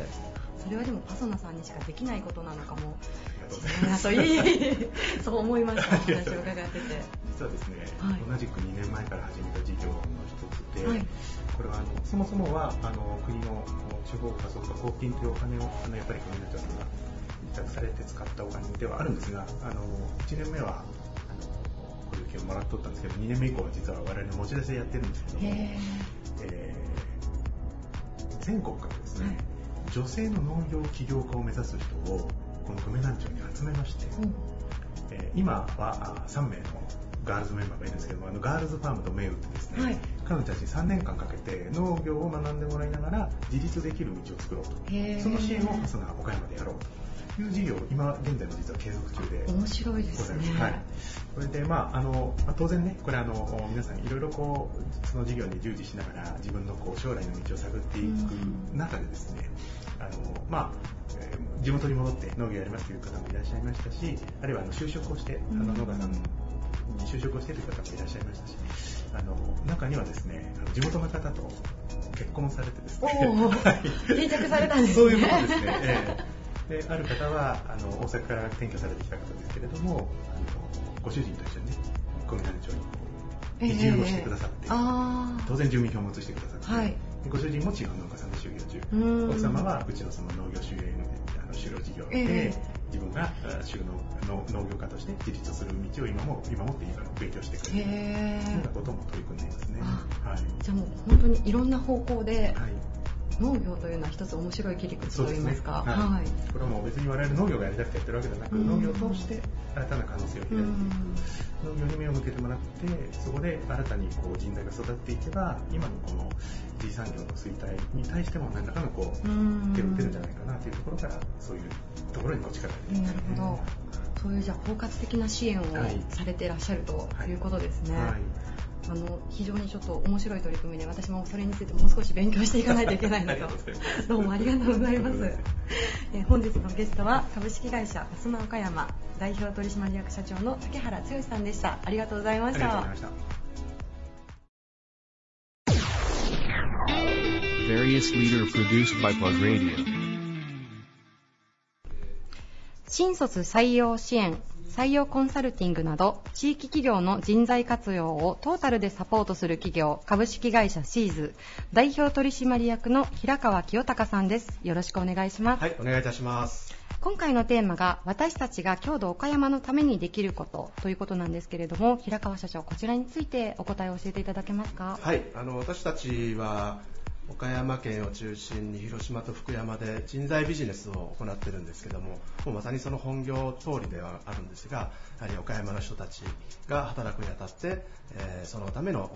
それはでもパソナさんにしかできないことなのかもがとうございます。そう思いましたありがとう話を伺ってて実はですね、はい同じく2年前から始めた事業の一つで、はい。これはあのそもそもはあの国の地方加速化交付金というお金をあのやっぱり国の人さんが委託されて使ったお金ではあるんですが、あの1年目はあのこういう金をもらっとったんですけど、2年目以降は実は我々の持ち出しでやってるんですけども、へえー全国からですね、女性の農業起業家を目指す人をこの久米南町に集めまして、ーうん。えー今はあ3名のガールズメンバーがいるんですけどもあのガールズファームと銘打ってですね、はい。彼女たちに3年間かけて農業を学んでもらいながら自立できる道を作ろうと。その支援をファスナー岡山でやろうという事業を今現在も実は継続中で面白いですね。はい、それで、まああのまあ当然ね、これあの、皆さんいろいろこうその事業に従事しながら自分のこう将来の道を探っていく中でですね、あのまあえー地元に戻って農業やりますという方もいらっしゃいましたし、あるいはあの就職をして、あの農家さんに就職をしてという方もいらっしゃいましたし、あの中にはですね、地元の方と結婚されてですね、おー。はい。定着されたんですね。そういうことですね。ええ。である方はあの大阪から転居されてきた方ですけれども、あのご主人と一緒にね、小南町に移住をしてくださって、あ当然住民票も移してくださって、はい。でご主人も地方農家さんで就業中、うん。奥様はうちのその農業収益のあの就労事業で、ええ。自分があ就農業家として自立する道を今も今もって今勉強してくれるへそんなーことも取り組んでいますね。あはい。じゃあもう本当にいろんな方向ではい農業というのは一つ面白い切り口といいますか。ね。はい。これはもう別に我々農業がやりたくてやってるわけではなく、うん。農業を通して新たな可能性を開いてうん。農業に目を向けてもらってそこで新たにこう人材が育っていけば今のこの一次産業の衰退に対しても何らかのこううん。手を打てるんじゃないかなというところからそういうところにこう力が入れてなるますね。ほど。そういうじゃあ包括的な支援をはい。されてらっしゃるということですね。はいあの非常にちょっと面白い取り組みで私もそれについてもう少し勉強していかないといけないなと。どうもありがとうございます、えー本日のゲストは株式会社ファスナ岡山代表取締役社長の竹原剛さんでした。ありがとうございまありがとうございした。ました.新卒採用支援採用コンサルティングなど地域企業の人材活用をトータルでサポートする企業株式会社シーズ代表取締役の平川清隆さんです。よろしくお願いします、はい、お願いいたします。今回のテーマが私たちが郷土岡山のためにできることということなんですけれども平川社長こちらについてお答えを教えていただけますか？はい、あの私たちは岡山県を中心に広島と福山で人材ビジネスを行っているんですけども、もうまさにその本業通りではあるんですが、やはり岡山の人たちが働くにあたって、えーそのための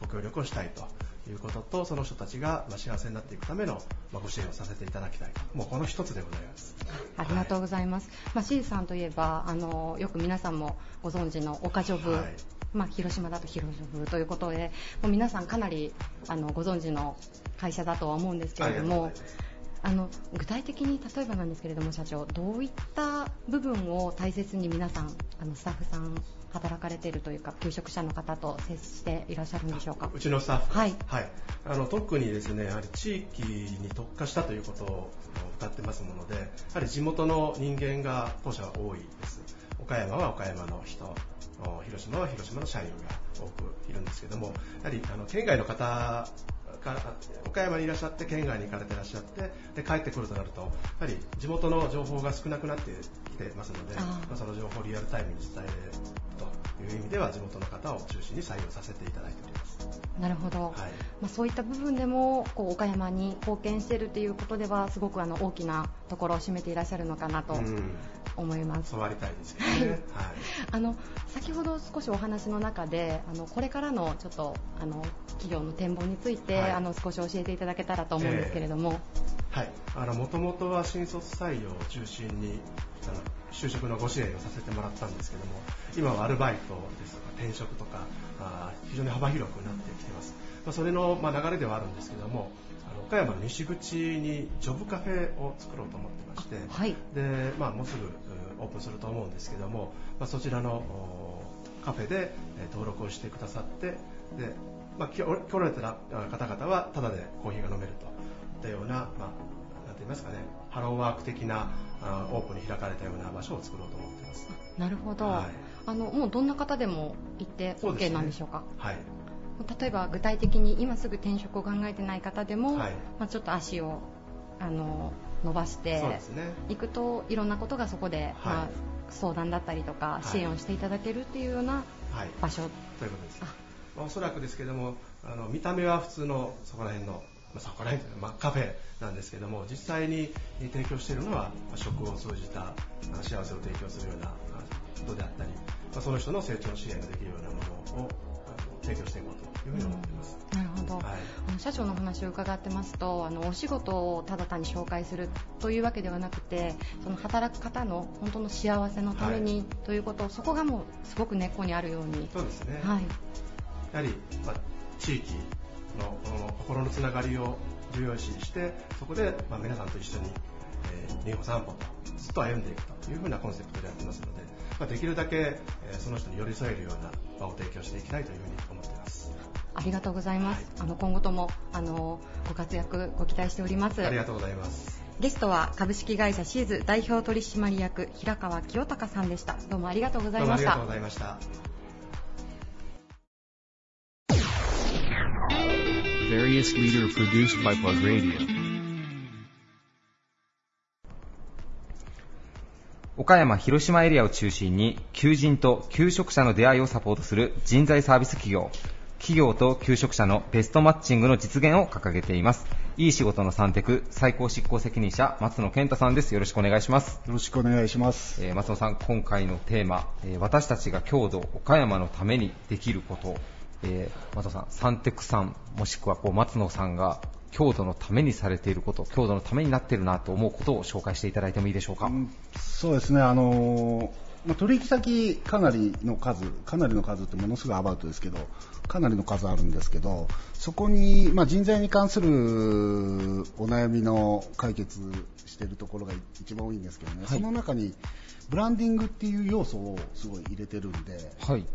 ご協力をしたいということと、その人たちがまあ幸せになっていくためのまあご支援をさせていただきたいと、もうこの一つでございます。ありがとうございます、まあ、シーズさんといえばあのよく皆さんもご存知の岡ジョブ、はいまあ、広島だと広ジョブということでもう皆さんかなりあのご存知の会社だとは思うんですけれどもあの具体的に例えばなんですけれども社長どういった部分を大切に皆さんあのスタッフさん働かれているというか求職者の方と接していらっしゃるんでしょうか？うちのスタッフ？はい。あの特にですねやはり地域に特化したということを歌ってますものでやはり地元の人間が当社は多いです。岡山は岡山の人。お広島は広島の社員が多くいるんですけどもやはりあの県外の方が岡山にいらっしゃって県外に行かれてらっしゃってで帰ってくるとなるとやはり地元の情報が少なくなってきてますのでその情報をリアルタイムに伝えるという意味では地元の方を中心に採用させていただいております。なるほど、はいまあ、そういった部分でもこう岡山に貢献しているということではすごくあの大きなところを占めていらっしゃるのかなとうん思います。そうありたいですけどね。はい。あの先ほど少しお話の中であのこれからのちょっとあの企業の展望について、はいあの少し教えていただけたらと思うんですけれども、はい。あの、もともとは新卒採用を中心に、就職のご支援をさせてもらったんですけども、今はアルバイトですとか転職とか、あー非常に幅広くなってきてます。まあ、それの、まあ、流れではあるんですけども、あの岡山の西口にジョブカフェを作ろうと思ってまして、はいで、まあ、もうすぐうオープンすると思うんですけども、まあ、そちらのおカフェでえー登録をしてくださってで、まあ、来来られた方々はタダでコーヒーが飲めるといったような、まあ、なんて言いますかねハローワーク的なあオープンに開かれたような場所を作ろうと思っています。なるほど、はい。あのもうどんな方でも行って OK ね。なんでしょうか？はい。例えば具体的に今すぐ転職を考えてない方でも、はい。まあ、ちょっと足をあの伸ばしていくといろんなことがそこで、はい。まあ、相談だったりとかい。支援をしていただけるっていうようなはい。場所、ということです。あおそらくですけども、あの見た目は普通のそこら辺の、まあ、そこら辺というか、まあ、カフェなんですけども、実際に提供しているのは、まあ食を通じたあ幸せを提供するようなあことであったり、まあ、その人の成長支援ができるようなものを提供していこうというふうに思っています。なるほど、はい。社長のお話を伺ってますとあのお仕事をただ単に紹介するというわけではなくてその働く方の本当の幸せのために、ということそこがもうすごく根っこにあるように。そうですね、はい。やはり、まあ、地域のこの心のつながりを重要視してそこで、まあ、皆さんと一緒に、えー、日本散歩とずっと歩んでいくというふうなコンセプトでやってますので、まあ、できるだけ、えーその人に寄り添えるような場を提供していきたいというふうに思っています。ありがとうございます、あの今後ともあのご活躍ご期待しております。ありがとうございます。ゲストは株式会社シーズ代表取締役平川清隆さんでした。どうもありがとうございました。どうもありがとうございました Various leader produced by Plug Radio. 岡山、広島エリアを中心に求人と求職者の出会いをサポートする人材サービス企業。企業と求職者のベストマッチングの実現を掲げています。いい仕事の三テ最高執行責任者松野健太さんです。よろしくお願いします。よろしくお願いします。えー松野さん、今回のテーマ、えー私たちが郷土、岡山のためにできること、えー松野さん、サンテクさん、もしくはこう松野さんが郷土のためにされていること、郷土のためになっているなと思うことを紹介していただいてもいいでしょうか？うんそうですね、あのーまあ、取引先かなりの数、かなりの数ってものすごいアバウトですけど、かなりの数あるんですけど、そこに、まあ、人材に関するお悩みの解決しているところが一番多いんですけどね、はいその中にブランディングっていう要素をすごい入れてるんで、はい。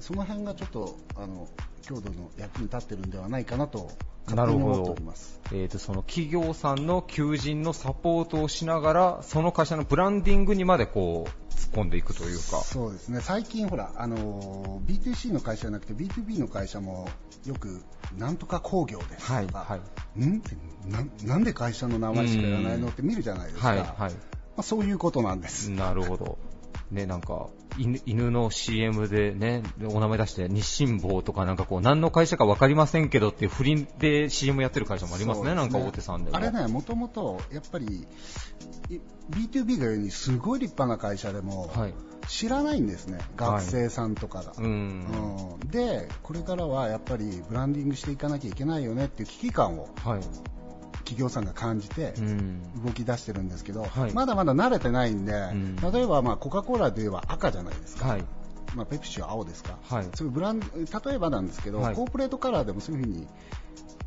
その辺がちょっとあの郷土の役に立ってるんではないかなとなるほど。えーと、その企業さんの求人のサポートをしながら、その会社のブランディングにまでこう、突っ込んでいくというか。そうですね最近ほら、あの B2C の会社じゃなくて B2B の会社もよくなんとか工業ですとか、はい、はい。ん？ななんで会社の名前しか言わないのって見るじゃないですか、はい、まはい。あ、そういうことなんです。なるほど。ね、なんか、犬犬の CM でね、お名前出して、日清坊とかなんかこう、何の会社か分かりませんけどっていう不倫で CM やってる会社もありますね、そうでなんか大手さんでも。あれね、もともとやっぱりい B2B が言うにすごい立派な会社でも、はい。知らないんですね、学生さんとかが。うん。うんで、これからはやっぱりブランディングしていかなきゃいけないよねっていう危機感をはい。企業さんが感じてうん。動き出してるんですけど、はいまだまだ慣れてないんで、ん例えばまあコカ・コーラで言えば赤じゃないですか、はい。まあ、ペプシは青ですか、はい。そういうブラン例えばなんですけど、はいコーポレートカラーでもそういうふうに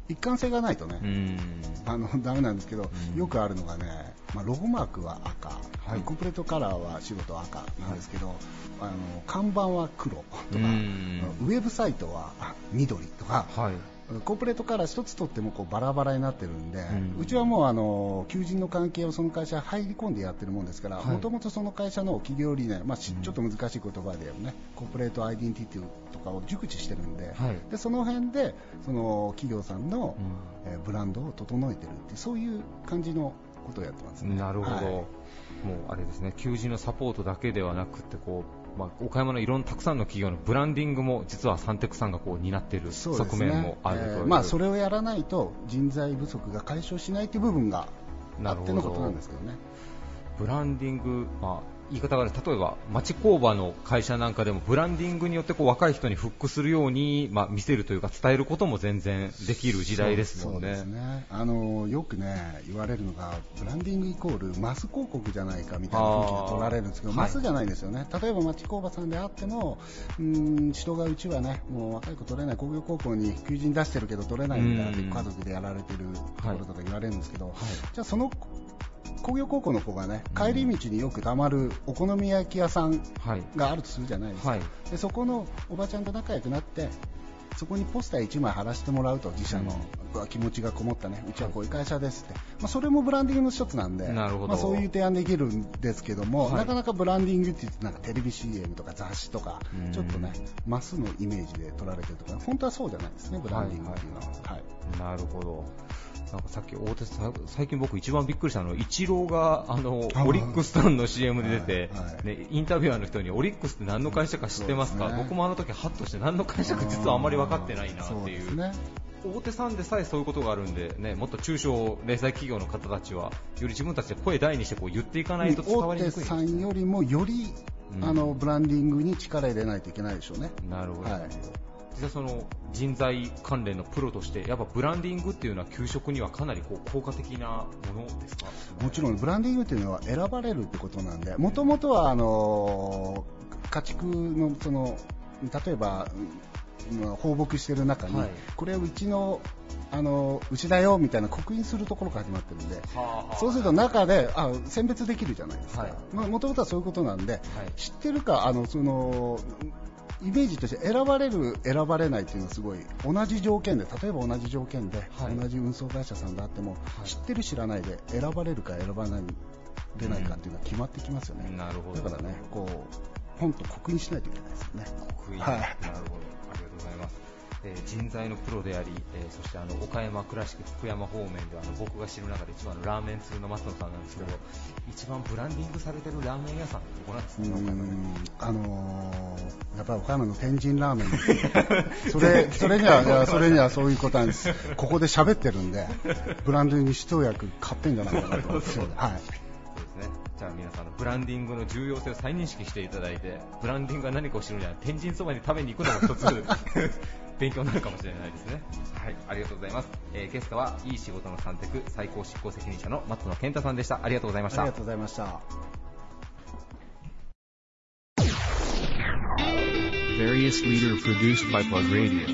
一貫性がないとね、うん。あのダメなんですけど、うんよくあるのがね、まあ、ロゴマークは赤、はいコーポレートカラーは白と赤なんですけど、あの看板は黒とか、うんウェブサイトはあ緑とか、はい。コーポレートカラー一つとってもこうバラバラになってるんで、ううんちはもうあの求人の関係をその会社入り込んでやってるもんですから、はい。もともとその会社の企業理念、まあ、ちょっと難しい言葉でね、コーポレートアイデンティティとかを熟知してるんで、はい。でその辺でその企業さんの、うん。えーブランドを整えてるってそういう感じのことをやってますね。なるほど、はい。もうあれですね、求人のサポートだけではなくてこう、まあ、岡山のいろんなたくさんの企業のブランディングも実はサンテクさんがこう担っている側面もあるという。えーまあ、それをやらないと人材不足が解消しないという部分があってのことなんですけどね。ブランディング、まあ、言い方がある例えば町工場の会社なんかでもブランディングによってこう若い人にフックするように、まあ、見せるというか伝えることも全然できる時代ですもんね。そうですね。あのよくね言われるのがブランディングイコールマス広告じゃないかみたいな雰囲気で取られるんですけどマスじゃないんですよね、例えば町工場さんであってもうーん人がうちはねもう若い子取れない工業高校に求人出してるけど取れないんだってうん。家族でやられてるところとか言われるんですけど、はい。じゃあその工業高校の子がね帰り道によくたまるお好み焼き屋さんはい。があるとするじゃないですか、はい。でそこのおばちゃんと仲良くなってそこにポスター1枚貼らせてもらうと自社の、うわ気持ちがこもったね。うちはこういう会社ですって、まあ、それもブランディングの一つなんでなるほど。まあ、そういう提案できるんですけども、はい。なかなかブランディングって言ってなんかテレビ CM とか雑誌とかうん。ちょっとねマスのイメージで取られてるとか本当はそうじゃないですねブランディングっていうのは。はいなるほど。なんかさっき大手さん、最近僕一番びっくりしたのは、イチローが、あの、あオリックスさんの CM で出て、はいはい。ね、インタビュアーの人に、オリックスって何の会社か知ってますか？僕もあの時ハッとして何の会社か実はあんまり分かってないなっていう。大手さんでさえそういうことがあるんで、ね、もっと中小零細企業の方たちは、より自分たちで声大にしてこう言っていかないと伝わ大手りにくい。さんよりもよりうんあのブランディングに力入れないといけないでしょうね。なるほど。はい実はその人材関連のプロとして、やっぱブランディングっていうのは給食にはかなりこう効果的なものですか？もちろんブランディングというのは選ばれるってことなんで、もともとはあの家畜のその例えばうん放牧してる中に、はい。これはうちのあのうちだよみたいな刻印するところから始まってるんで、そうすると中であ選別できるじゃないですか。もともとはそういうことなんで、はい。知ってるかあのそのイメージとして選ばれる、選ばれないっていうのはすごい同じ条件で例えば同じ条件で、はい。同じ運送会社さんであっても、い。知ってる知らないで選ばれるか選ばない出ないかっていうのは決まってきますよね、なるほど。だからねこう本と刻印しないといけないですよね。得意はい。なるほど。ありがとうございます。えー人材のプロであり、えーそしてあの岡山倉敷福山方面ではあの僕が知る中で一番のラーメン通の松野さんなんですけど、一番ブランディングされてるラーメン屋さんってどこなんですか、岡山でんあのーやっぱり岡山の天神ラーメン。それそれにはそれにはそういうことなんです。ここで喋ってるんでブランドに一役買ってんじゃないかなと思 うんですよ、はい、そうですね。じゃあ皆さんあのブランディングの重要性を再認識していただいて、ブランディングが何かを知るには天神そばに食べに行くのも一つ 勉強になるかもしれないですね。はい、ありがとうございます。えーゲストはいい仕事の三択最高執行責任者の松野健太さんでした。ありがとうございましたありが。とうございました Various leader produced by Plug Radio.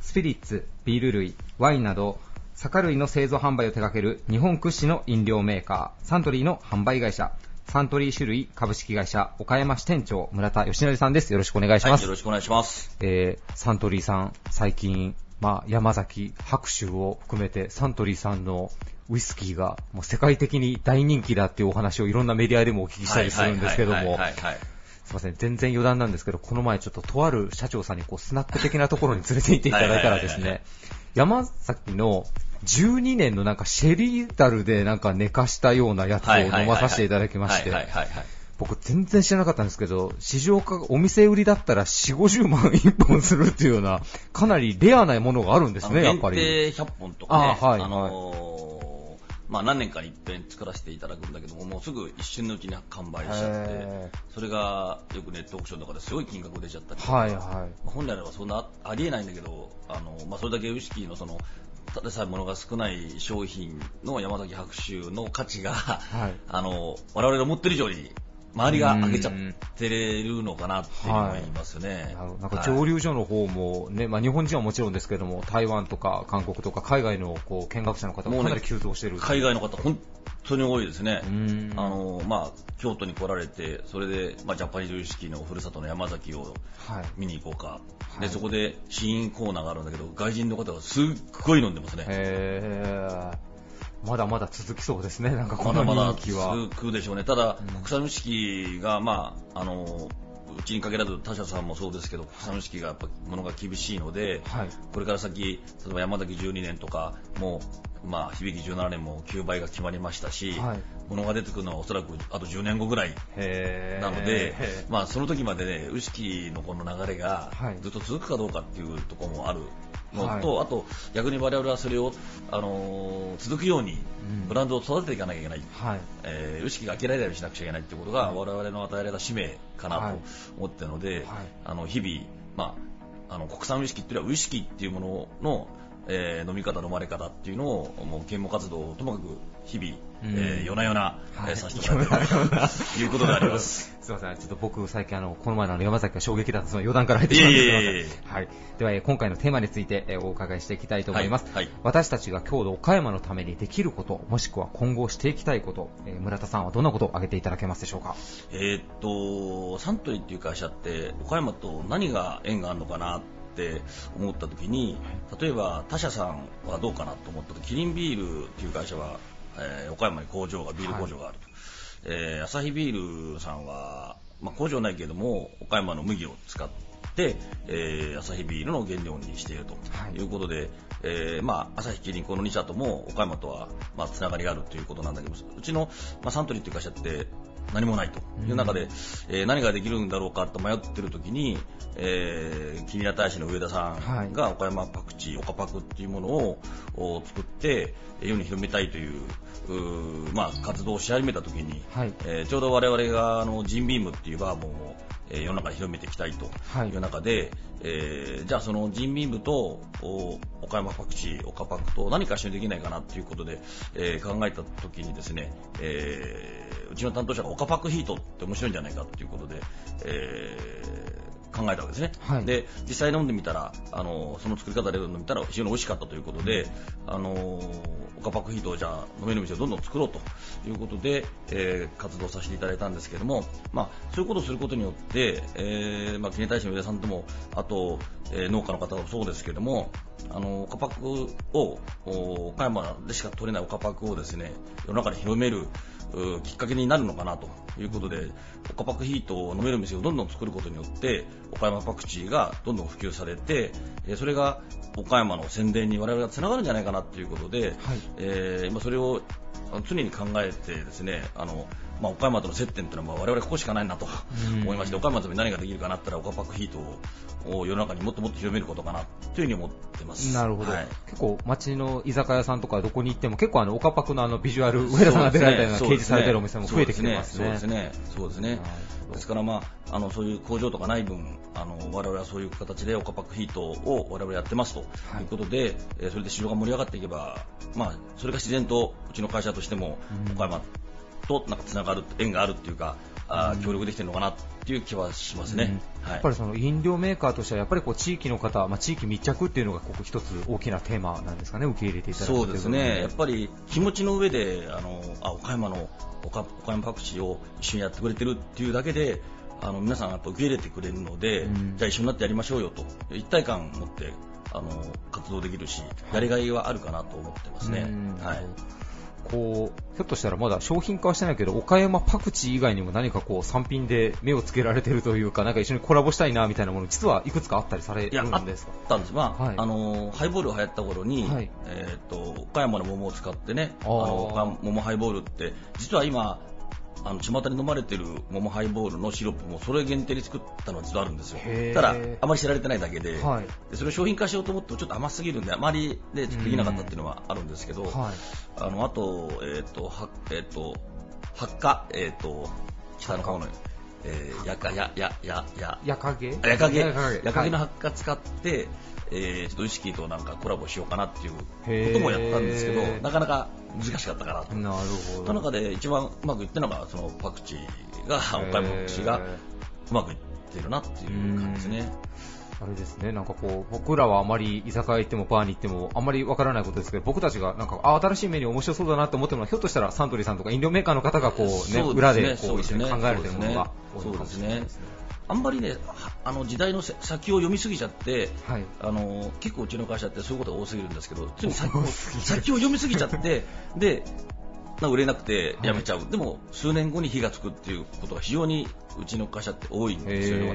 スピリッツ、ビール類、ワインなど、酒類の製造販売を手掛ける日本屈指の飲料メーカー、サントリーの販売会社、サントリー種類株式会社岡山支店長村田義則さんです。よろしくお願いします。はい、よろしくお願いします。えーサントリーさん、最近、まあ、山崎、白州を含めて、サントリーさんのウイスキーがもう世界的に大人気だっていうお話をいろんなメディアでもお聞きしたりするんですけどもすいません、全然余談なんですけど、この前ちょっととある社長さんにこうスナック的なところに連れて行っていただいたらですね、山崎の12年のなんかシェリーダルでなんか寝かしたようなやつを飲まさせていただきまして。僕全然知らなかったんですけど、市場価格、お店売りだったら4、50万1本するっていうような、かなりレアなものがあるんですね、やっぱり。限定100本とかね、あはいのーまあ何年かに一遍作らせていただくんだけども、もうすぐ一瞬のうちに完売しちゃってへ、それがよくネットオークションとかですごい金額出ちゃったりとか、はいはい。まあ本来ならばそんなありえないんだけど、あのまあ、それだけウイスキーのその、ただでさえ物が少ない商品の山崎白州の価値が、はい。あの我々が持ってる以上に周りが上げちゃってるのかなっていうのを言いますよね。なるほどなんかはい蒸留所の方もね、まあ日本人はもちろんですけども、台湾とか韓国とか海外のこう見学者の方もかなり急増してる。海外の方、本当に多いですね。んあの、まあ、京都に来られて、それで、まあ、ジャパニーズウイスキーのふるさとの山崎をはい。見に行こうか。はいで、そこで試飲コーナーがあるんだけど、外人の方がすっごい飲んでますね。へーまだまだ続きそうですね、なんかこのまだまだ人気は。続くでしょうね。ただ、国産ウイスキーが、まあ、あの、うちに限らず他社さんもそうですけど、国産ウイスキーがやっぱ物が厳しいので、はい。これから先、例えば山崎12年とか、もう、まあ、響き17年も9倍が決まりましたし、はい物が出てくるのはおそらくあと10年後ぐらいなので、まあ、その時までね、ウイスキーのこの流れがはい。ずっと続くかどうかっていうところもあるのはい。と、あと逆に我々はそれを、あのー続くようにうん。ブランドを育てていかなきゃいけない。はい。えーウイスキーが飽きられないようにしなくちゃいけないっていうことが、我々の与えられた使命かなはいと思ってるので、はい。あの日々、まあ、あの国産ウイスキーっていうのはウイスキーっていうものの、えー飲み方飲まれ方っていうのをもう啓蒙活動をともかく日々、うんえー夜な夜な、はいえーさせてもらってということであります。すみません、ちょっと僕、最近あの、この前の山崎が衝撃だった、その余談から入ってしまってすみません。いえいえいえいはい。では、えー今回のテーマについて、えーお伺いしていきたいと思います。はいはい私たちが郷土岡山のためにできること、もしくは今後していきたいこと、えー村田さんはどんなことを挙げていただけますでしょうか？えーっと、サントリーっていう会社って、岡山と何が縁があるのかなって思った時に、例えば他社さんはどうかなと思った時、キリンビールっていう会社は、えー岡山に工場が、ビール工場があると。えーアサヒビールさんは、まあ、工場ないけども、岡山の麦を使って、えーアサヒビールの原料にしていると。はい。いうことで、えーまあ、アサヒキリンこの2社とも岡山とは、まあ、つながりがあるということなんだけど、うちの、まあ、サントリーっていう会社って、何もないと。いう中で、えー何ができるんだろうかと迷ってる時に、えー、キニラ大使の上田さんが岡山パクチー、岡パクっていうものをお作ってえー世に広めたいというまあ、活動をし始めた時に、はい。えーちょうど我々があのジンビームっていうバーボンを、えー世の中に広めていきたいとはい。いう中で、えーじゃあそのジンビームとお岡山パクチー、岡パクと何か一緒にできないかなということで、えー考えた時にですね、えーうちの担当者が岡パクヒートって面白いんじゃないかということで、えー考えたわけですね、はい。で実際飲んでみたらあのその作り方で飲んでみたら非常に美味しかったということで、あの岡パクヒートをじゃあ飲める店をどんどん作ろうということで、えー活動させていただいたんですけども、まあ、そういうことをすることによって、えーまあ、記念大使の上田さんともあと、えー農家の方もそうですけどもあの岡パクをお岡山でしか取れない岡パクをですね世の中に広めるうきっかけになるのかなということで岡パクヒートを飲める店をどんどん作ることによって岡山パクチーがどんどん普及されてえーそれが岡山の宣伝に我々がつながるんじゃないかなということで、えー今それを常に考えてですねあの、まあ、岡山との接点というのはまあ我々ここしかないなと思いまして岡山のために何ができるかなったら岡パクヒートを世の中にもっともっと広めることかなというふうに思ってます。なるほど、はい結構街の居酒屋さんとかどこに行っても結構あの岡パクのあのビジュアル上田さんが出られたような掲示されてるお店も増えてきてますね。そうですね。そうですね。ですからまああのそういう工場とかない分あの我々はそういう形でオカパックヒートを我々やってますということで、えーそれで市場が盛り上がっていけばまあそれが自然とうちの会社としても岡山となんかつながる縁があるっていうか、あー協力できてるのかなっていう気はしますね。はい。やっぱりその飲料メーカーとしてはやっぱりこう地域の方、まあ、地域密着っていうのがここ一つ大きなテーマなんですかね、受け入れていただくそうですね、やっりぱり気持ちの上で、あのあ岡山の岡岡山パクチーを一緒にやってくれてるっていうだけで、あの皆さんやっぱ受け入れてくれるので、うん。じゃあ一緒になってやりましょうよと、一体感を持ってあの活動できるし、やりがいはあるかなと思ってますね。はいこうひょっとしたらまだ商品化はしてないけど岡山パクチー以外にも何かこう産品で目をつけられてるというかなんか一緒にコラボしたいなみたいなもの実はいくつかあったりされるんですか？たんです。まあ、はいあの、ハイボールが流行った頃に、はい。えっ、と、岡山の桃を使ってね、あの、桃ハイボールって、実は今、あの、巷に飲まれてる桃ハイボールのシロップもそれ限定に作ったのが実はあるんですよ。ただ、あまり知られてないだけで、はい。でそれを商品化しようと思ってもちょっと甘すぎるんで、あまりでできなかったっていうのはあるんですけど、はい。あの、あと、えっ、と、は、えっ、と、発火、えっ、と、北の方の、えー、やか、や、や、や、や、やかげ。やかげ、やかげのはい。発火使って、えー、ちょっとウイスキーとなんかコラボしようかなっていうこともやったんですけど、なかなか難しかったかなと。なるほどその中で一番うまくいってるのが、そのパクチーが、岡山パクチーがうまくいってるなっていう感じですね。あれですね、なんかこう、僕らはあまり居酒屋行ってもバーに行ってもあんまりわからないことですけど、僕たちがなんか、あ、新しいメニュー面白そうだなって思ってるのは、ひょっとしたらサントリーさんとか飲料メーカーの方がこうね、そうね裏でこそう一緒に考えられてるものが多いかもしれないですね。。あんまりね、はあの時代のせ先を読みすぎちゃって、はい。あの結構うちの会社ってそういうことが多すぎるんですけど、ついに先 先を読みすぎちゃって、で、な売れなくてやめちゃう、でも数年後に火がつくっていうことが非常にうちの会社って多いんですよ、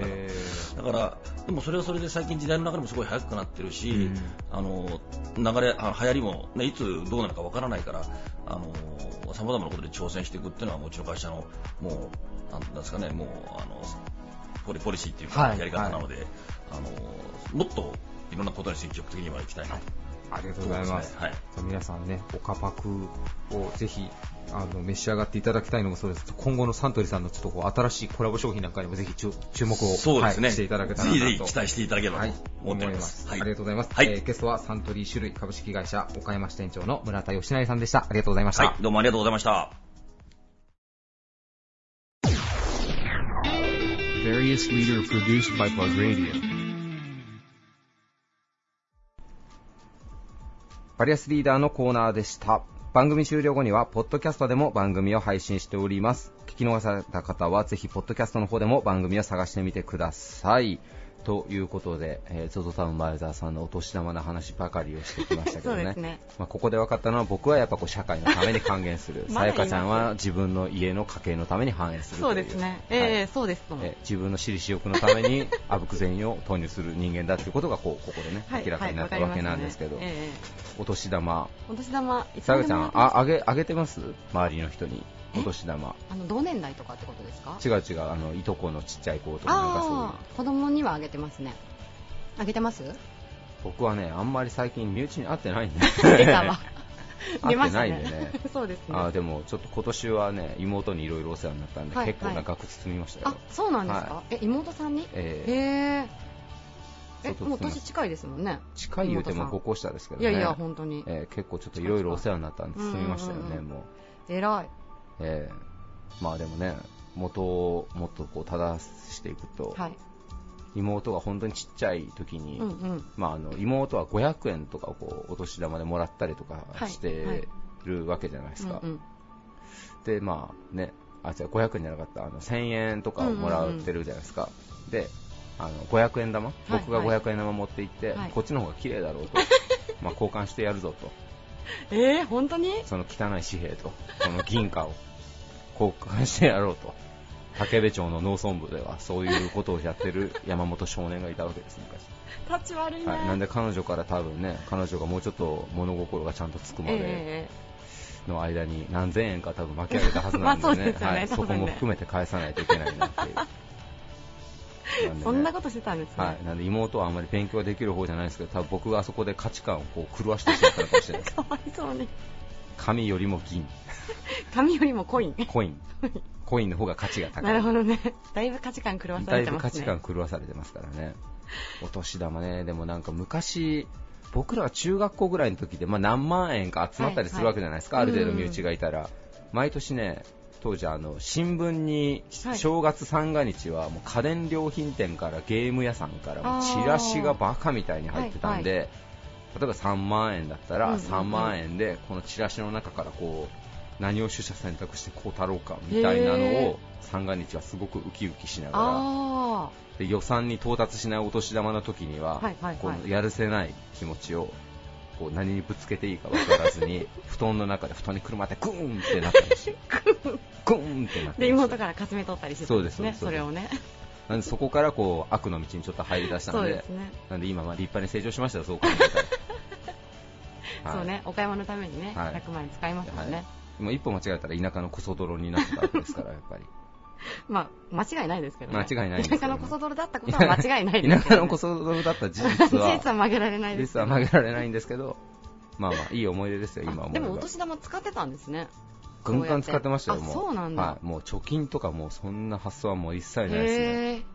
だから、でもそれはそれで最近時代の流れもすごい早くなってるし、うん。あの流れ、あ流行りも、ね、いつどうなるかわからないから、あのさまざまなことで挑戦していくっていうのは、うちの会社の、もう、なんですかね、もう、あのポリポリシーっていうか、はいやり方なので、あのもっといろんなことに積極的にはいきたいなと。ありがとうございます。はい。じゃあ皆さんね、オカパクをぜひ、あの、召し上がっていただきたいのもそうです。今後のサントリーさんのちょっとこう、新しいコラボ商品なんかにもぜひ注注目を、そうですねはいしていただけたらなと。ぜひぜひ期待していただければとはい思っておりますはいありがとうございます。はいえーゲストはサントリー種類株式会社岡山支店長の村田義成さんでした。ありがとうございました。はい、どうもありがとうございました。Various leader produced by Plug Radio. バリアスリーダーのコーナーでした。番組終了後には、ポッドキャストでも番組を配信しております。聞き逃された方は、ぜひ、ポッドキャストの方でも番組を探してみてください。ということで、えー、ゾゾタウン前澤さんのお年玉の話ばかりをしてきましたけどね。ねまあ、ここで分かったのは、僕はやっぱこう社会のために還元する。さやかちゃんは自分の家の家計のために反映するそうですね。ええそうですとも。えー自分の私利私欲のために あぶく銭を投入する人間だっていうことがこうここでね、はい明らかになったわけなんですけど、はいお年玉、お年玉、さやか？ちゃん、ああげあげてます？周りの人に。お年玉。あの同年代とかってことですか？違う違う。あのいとこのちっちゃい子とかなんかそういう子供にはあげてますね。あげてます？僕はねあんまり最近身内に会ってないんで。出たわ。会ってないんで出まねした そうですね。あでもちょっと今年はね妹にいろいろお世話になったんで、はい結構な額包みましたよ、あそうなんですか、はえ妹さんに？えへー。ええもう年近いですもんね。近い言うても妹さん。5個下ですけどね。いやいや本当に。えー結構ちょっといろいろお世話になったんで包みましたよね、もう。偉いえーまあでもね元をもっとこう正していくと、はい。妹が本当にちっちゃい時に、うんうん。まあ、あの妹は500円とかをこうお年玉でもらったりとかはいしてるわけじゃないですか、うんうん。でまあねあ違う500円じゃなかった。あの1000円とかをもらってるじゃないですか、であの500円玉、はい僕が500円玉持って行って、はい。こっちの方が綺麗だろうと。まあ交換してやるぞと えー、本当に？その汚い紙幣とこの銀貨を交換してやろうと。竹部町の農村部ではそういうことをやってる山本少年がいたわけです昔。タッチ悪いね、はい、なんで彼女から多分ね彼女がもうちょっと物心がちゃんとつくまでえの間に何千円か多分巻き上げたはずなんでね。ですよねはい、そこも含めて返さないといけないなっていうなんでね。そんなことしてたんですね、はい、なんで妹はあんまり勉強できる方じゃないですけど多分僕があそこで価値観をこう狂わしてしまったのかもしれない。で すかわいそうに紙よりも銀。紙よりもコイン。コイン。コインの方が価値が高い。なるほどね。だいぶ価値観狂わさだいれてますね。ぶ価値観狂わされてますからね。お年玉ね。でもなんか昔僕らは中学校ぐらいの時で、まあ、何万円か集まったりするわけじゃないですか、はいはい。ある程度身内がいたら、毎年ね当時あの新聞にはい。正月三が日はもう家電量品店からゲーム屋さんからチラシがバカみたいに入ってたんで、はい例えば3万円だったらうんうんうん。3万円でこのチラシの中からこう何を取捨選択してこうたろうかみたいなのへを三が日はすごくウキウキしながらあで予算に到達しないお年玉の時には、こうやるせない気持ちをこう何にぶつけていいか分からずに 布団の中で布団にくるまってグーンってなったんですよ。グーン。ってなってました妹からかすめ取ったりしてたそんですねそれをね。なんでそこからこう悪の道にちょっと入り出したそのでね。なんで今まあ立派に成長しましたよそう考えたら。はい。そうねお買い物のためにねはい。100万円使いますもんね、はい。もう一歩間違えたら田舎のクソ泥になってたわけですからやっぱり まあ間違いないですけどね。間違いないね。田舎のこそ泥だったことは 間違いないですね、田舎のクソ泥だった事実事は実は曲げられないです。実は曲げられないんですけどまあまあいい思い出ですよ今思でもお年玉使ってたんですね。軍艦使ってましたよ、あもう。そうなんだ。はい。もう貯金とかもうそんな発想はもう一切ないですね。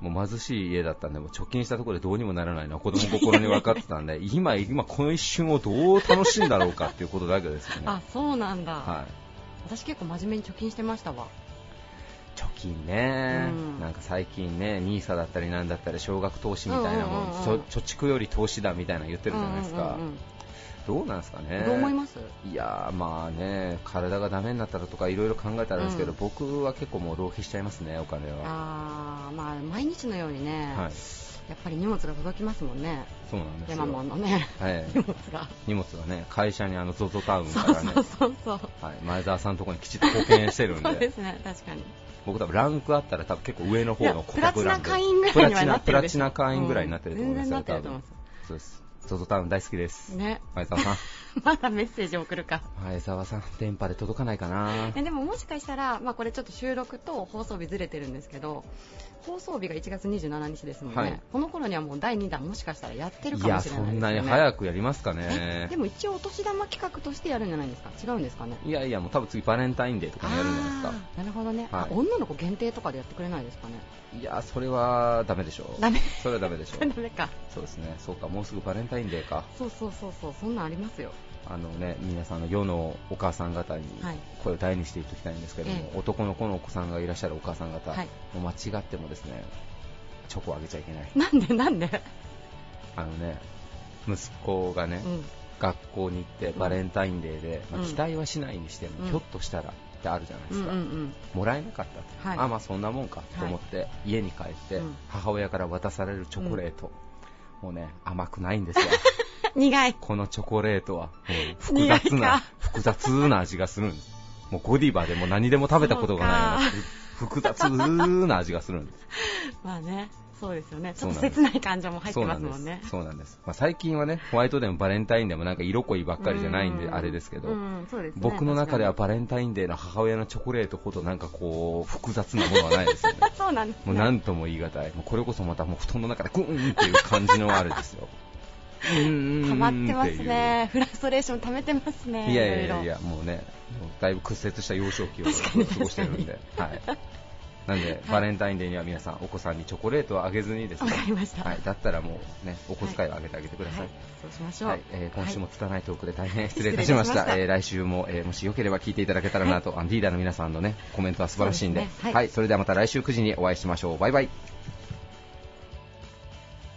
もう貧しい家だったんで、もう貯金したところでどうにもならないのは子供心に分かってたんで、今、今この一瞬をどう楽しいんだろうかっていうことだけですよね。あそうなんだ、はい。私結構真面目に貯金してましたわ貯金ね、うん。なんか最近ね、NISA だったりなんだったり、少額投資みたいなもん、うんうんうん貯蓄より投資だみたいなの言ってるじゃないですか。うんうんうんどうなんですかね。どう思います？いやーまあね、体がダメになったらとかいろいろ考えたらですけど、うん。僕は結構もう浪費しちゃいますね、お金は。あーまあ毎日のようにね、はい。やっぱり荷物が届きますもんね。そうなんですよ。山門のねはい。荷物が。荷物がね、会社にあの ZOZO タウンからね、そうそうそうはい、前澤さんのところにきちっと貢献してるん そうで、ですね確かに僕多分ランクあったら多分結構上の方の顧客ランクプラチナ会員ぐらいにはなってるプラチナ会員ぐらいになってると思います。よ、うん全然なってると多分思いまそうです。ZOZO タウン大好きです。ね。前澤さん。まだメッセージ送るか。前澤さん、電波で届かないかな。えでももしかしたら、まあ、これちょっと収録と放送日ずれてるんですけど放送日が1月27日ですもんね、はいこの頃にはもう第2弾もしかしたらやってるかもしれそんないですよねなに早くやりますかえねで。も一応お年玉企画としてやるんじゃないですか？違うんですかね？いやいや、もう多分次バレンタインデーとかにやるんじゃないですか。なるほどね、はいあ女の子限定とかでやってくれないですかね？いや、それはダメでしょう。ダメそれはダメでしょう。ダメかそうですね。そうか、もうすぐバレンタインデーか。そうそうそうそうそんなんありますよあのね、皆さんの世のお母さん方にはい。声を大にしていただきたいんですけども、え男の子のお子さんがいらっしゃるお母さん方、はい。もう間違ってもですね、チョコをあげちゃいけない。なんでなんで？あのね、息子がね、うん。学校に行ってバレンタインデーで、まあうん。期待はしないにしても、うん。ひょっとしたらってあるじゃないでうんすか。うんうんもらえなかったと、はい。あまあそんなもんかと思って、家に帰って、うん。母親から渡されるチョコレート、もうね甘くないんですよ 苦いこのチョコレートは複雑な複雑な味がするんですもうゴディバでも何でも食べたことがないような複雑な味がするんです。まあね、そうですよね。ちょっと切ない感情も入ってますもんね。そうなんです。まあ、最近はね、ホワイトデーもバレンタインデーもなんか色濃いばっかりじゃないんで、うんあれですけど、ね僕の中ではバレンタインデーの母親のチョコレートほどなんかこう、複雑なものはないですよね。そうなんです、ね。もう何とも言い難い。もうこれこそまたもう布団の中でグーンっていう感じのあれですよ。溜まってますね。フラストレーション溜めてますね。いやいやいやもうね、もうだいぶ屈折した幼少期を過ごしてるんで、はい。なんで、バレンタインデーには皆さん、お子さんにチョコレートをあげずにですね、はい、だったらもうね、お小遣いをあげてあげてください。はい。そうしましょう。はい、えー今週も拙いトークで大変失礼いたしまし。いたえー来週も、えーもしよければ聞いていただけたらなと、リーダーの皆さんのね、コメントは素晴らしいんで、はい、それではまた来週9時にお会いしましょう。バイバイ。